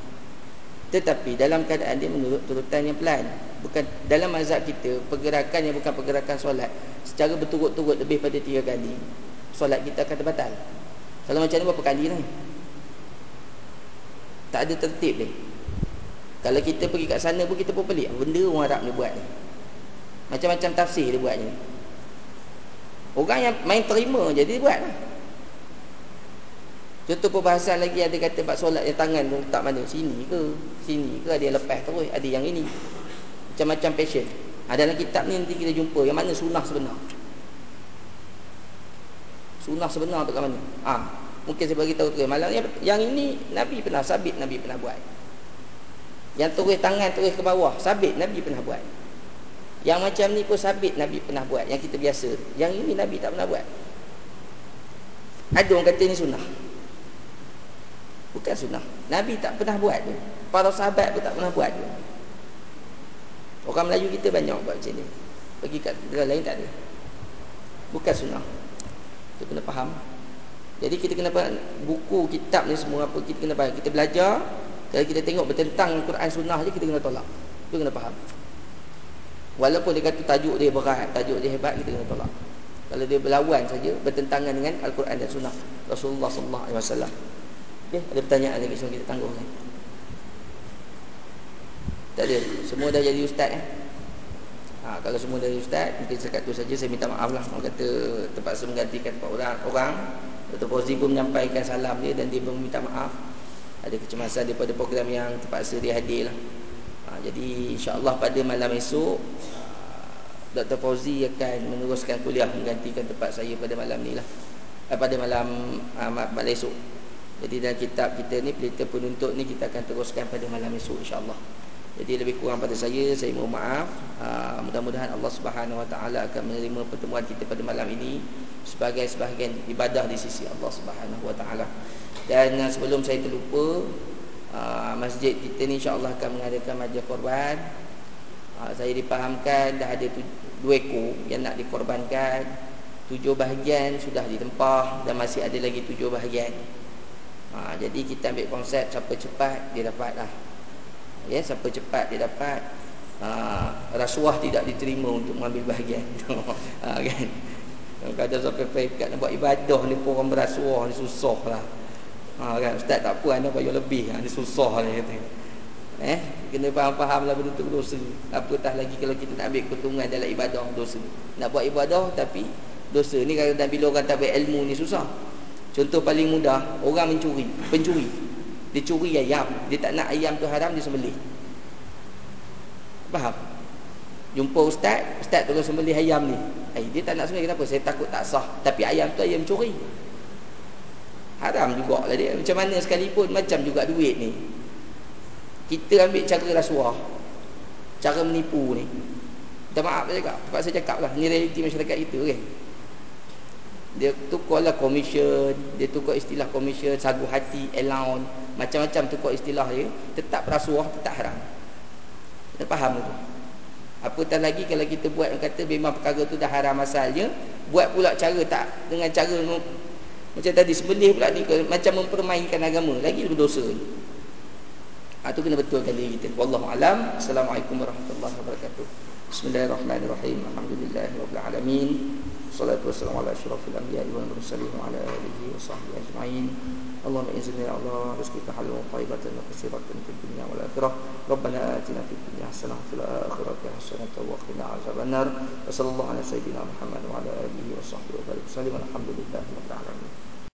Tetapi dalam keadaan dia menurut turutan yang pelan. Bukan dalam mazhab kita pergerakan yang bukan pergerakan solat secara berturut-turut lebih pada tiga kali. Solat kita akan terbatal. Kalau macam ni berapa kali ni? Tak ada tertib ni. Kalau kita pergi kat sana pun kita pun pelik Benda orang Arab ni buat ni Macam-macam tafsir dia buat ni Orang yang main terima je dia buat lah Contoh perbahasan lagi ada kata Bak solat yang tangan tu tak mana Sini ke? Sini ke? Ada yang lepas terus Ada yang ini. Macam-macam passion. Ha, Dalam kitab ni nanti kita jumpa Yang mana sunnah sebenar. Sunnah sebenar tu kat mana? Ha, Mungkin saya bagi tahu tu Malam yang, yang ini Nabi pernah sabit Nabi pernah buat. Yang turis tangan turis ke bawah Sabit Nabi pernah buat. Yang macam ni pun sabit Nabi pernah buat. Yang kita biasa. Yang ini Nabi tak pernah buat. Ada orang kata ni sunnah Bukan sunnah. Nabi tak pernah buat tu Para sahabat pun tak pernah buat tu Orang Melayu kita banyak buat macam ni. Pergi kat negara lain tak ada. Bukan sunnah. Kita kena faham. Jadi kita kena faham Buku, kitab ni semua apa Kita kena faham. Kita belajar kalau kita tengok bertentang Quran sunnah je kita kena tolak. Kita kena faham. Walaupun dia kata tajuk dia berat, tajuk dia hebat kita kena tolak. Kalau dia berlawan saja bertentangan dengan Al-Quran dan sunnah. Rasulullah sallallahu Okey, ada pertanyaan lagi sebelum kita tangguh ni. Tak ada. Semua dah jadi ustaz eh? Ha, kalau semua dah jadi ustaz, mungkin sekat tu saja saya minta maaf lah. Orang kata terpaksa menggantikan tempat orang. orang. Dr. Fauzi pun menyampaikan salam dia dan dia pun minta maaf ada kecemasan daripada program yang terpaksa dia hadir lah. Ha, jadi insyaAllah pada malam esok Dr. Fauzi akan meneruskan kuliah menggantikan tempat saya pada malam ni lah eh, pada malam uh, malam esok jadi dalam kitab kita ni pelita penuntut ni kita akan teruskan pada malam esok insyaAllah. Jadi lebih kurang pada saya saya mohon maaf. Uh, mudah-mudahan Allah Subhanahu Wa Taala akan menerima pertemuan kita pada malam ini sebagai sebahagian ibadah di sisi Allah Subhanahu Wa Taala. Dan uh, sebelum saya terlupa uh, Masjid kita ni insyaAllah akan mengadakan majlis korban. Saya dipahamkan dah ada tu, dua ekor yang nak dikorbankan. Tujuh bahagian sudah ditempah Dan masih ada lagi tujuh bahagian uh, Jadi kita ambil konsep Siapa cepat dia dapat lah Ya, siapa cepat dia dapat uh, Rasuah tidak diterima untuk mengambil bahagian uh, kan? Kadang sampai pekat nak buat ibadah ni pun orang berasuah ni susah lah Ha kan ustaz tak puan dah bayar lebih. Ha ni susah ni kata. Eh, kena faham-fahamlah benda tu dosa. Apatah lagi kalau kita nak ambil keuntungan dalam ibadah dosa. Nak buat ibadah tapi dosa. Ni kadang bila orang tak berilmu ni susah. Contoh paling mudah, orang mencuri, pencuri. Dia curi ayam, dia tak nak ayam tu haram dia sembelih. Faham? Jumpa ustaz, ustaz tolong sembelih ayam ni. Eh, dia tak nak sembelih kenapa? Saya takut tak sah. Tapi ayam tu ayam curi. Haram juga lah dia Macam mana sekalipun Macam juga duit ni Kita ambil cara rasuah Cara menipu ni Minta maaf saya cakap Tempat saya cakap lah Ini realiti masyarakat itu kan dia tukarlah commission dia tukar istilah commission sagu hati allowance. Macam-macam tukar istilah dia tetap rasuah tetap haram. Kita faham tu? Apatah lagi kalau kita buat kata memang perkara tu dah haram asalnya buat pula cara tak dengan cara macam tadi sebelih pula ni macam mempermainkan agama lagi lebih dosa ha, tu kena betulkan diri kita. Wallahu alam. Assalamualaikum warahmatullahi wabarakatuh. Bismillahirrahmanirrahim. Alhamdulillahirabbil alamin Salatu wassalamu ala asyrafil anbiya wal mursalin wa ala alihi wa sahbihi ajma'in. Allahumma izzina ya Allah rizqika halal wa tayyibatan wa katsiratan fid dunya wal akhirah. Rabbana atina fid dunya hasanah wa fil akhirati hasanah wa qina azabannar. Wa sallallahu ala sayyidina Muhammad wa ala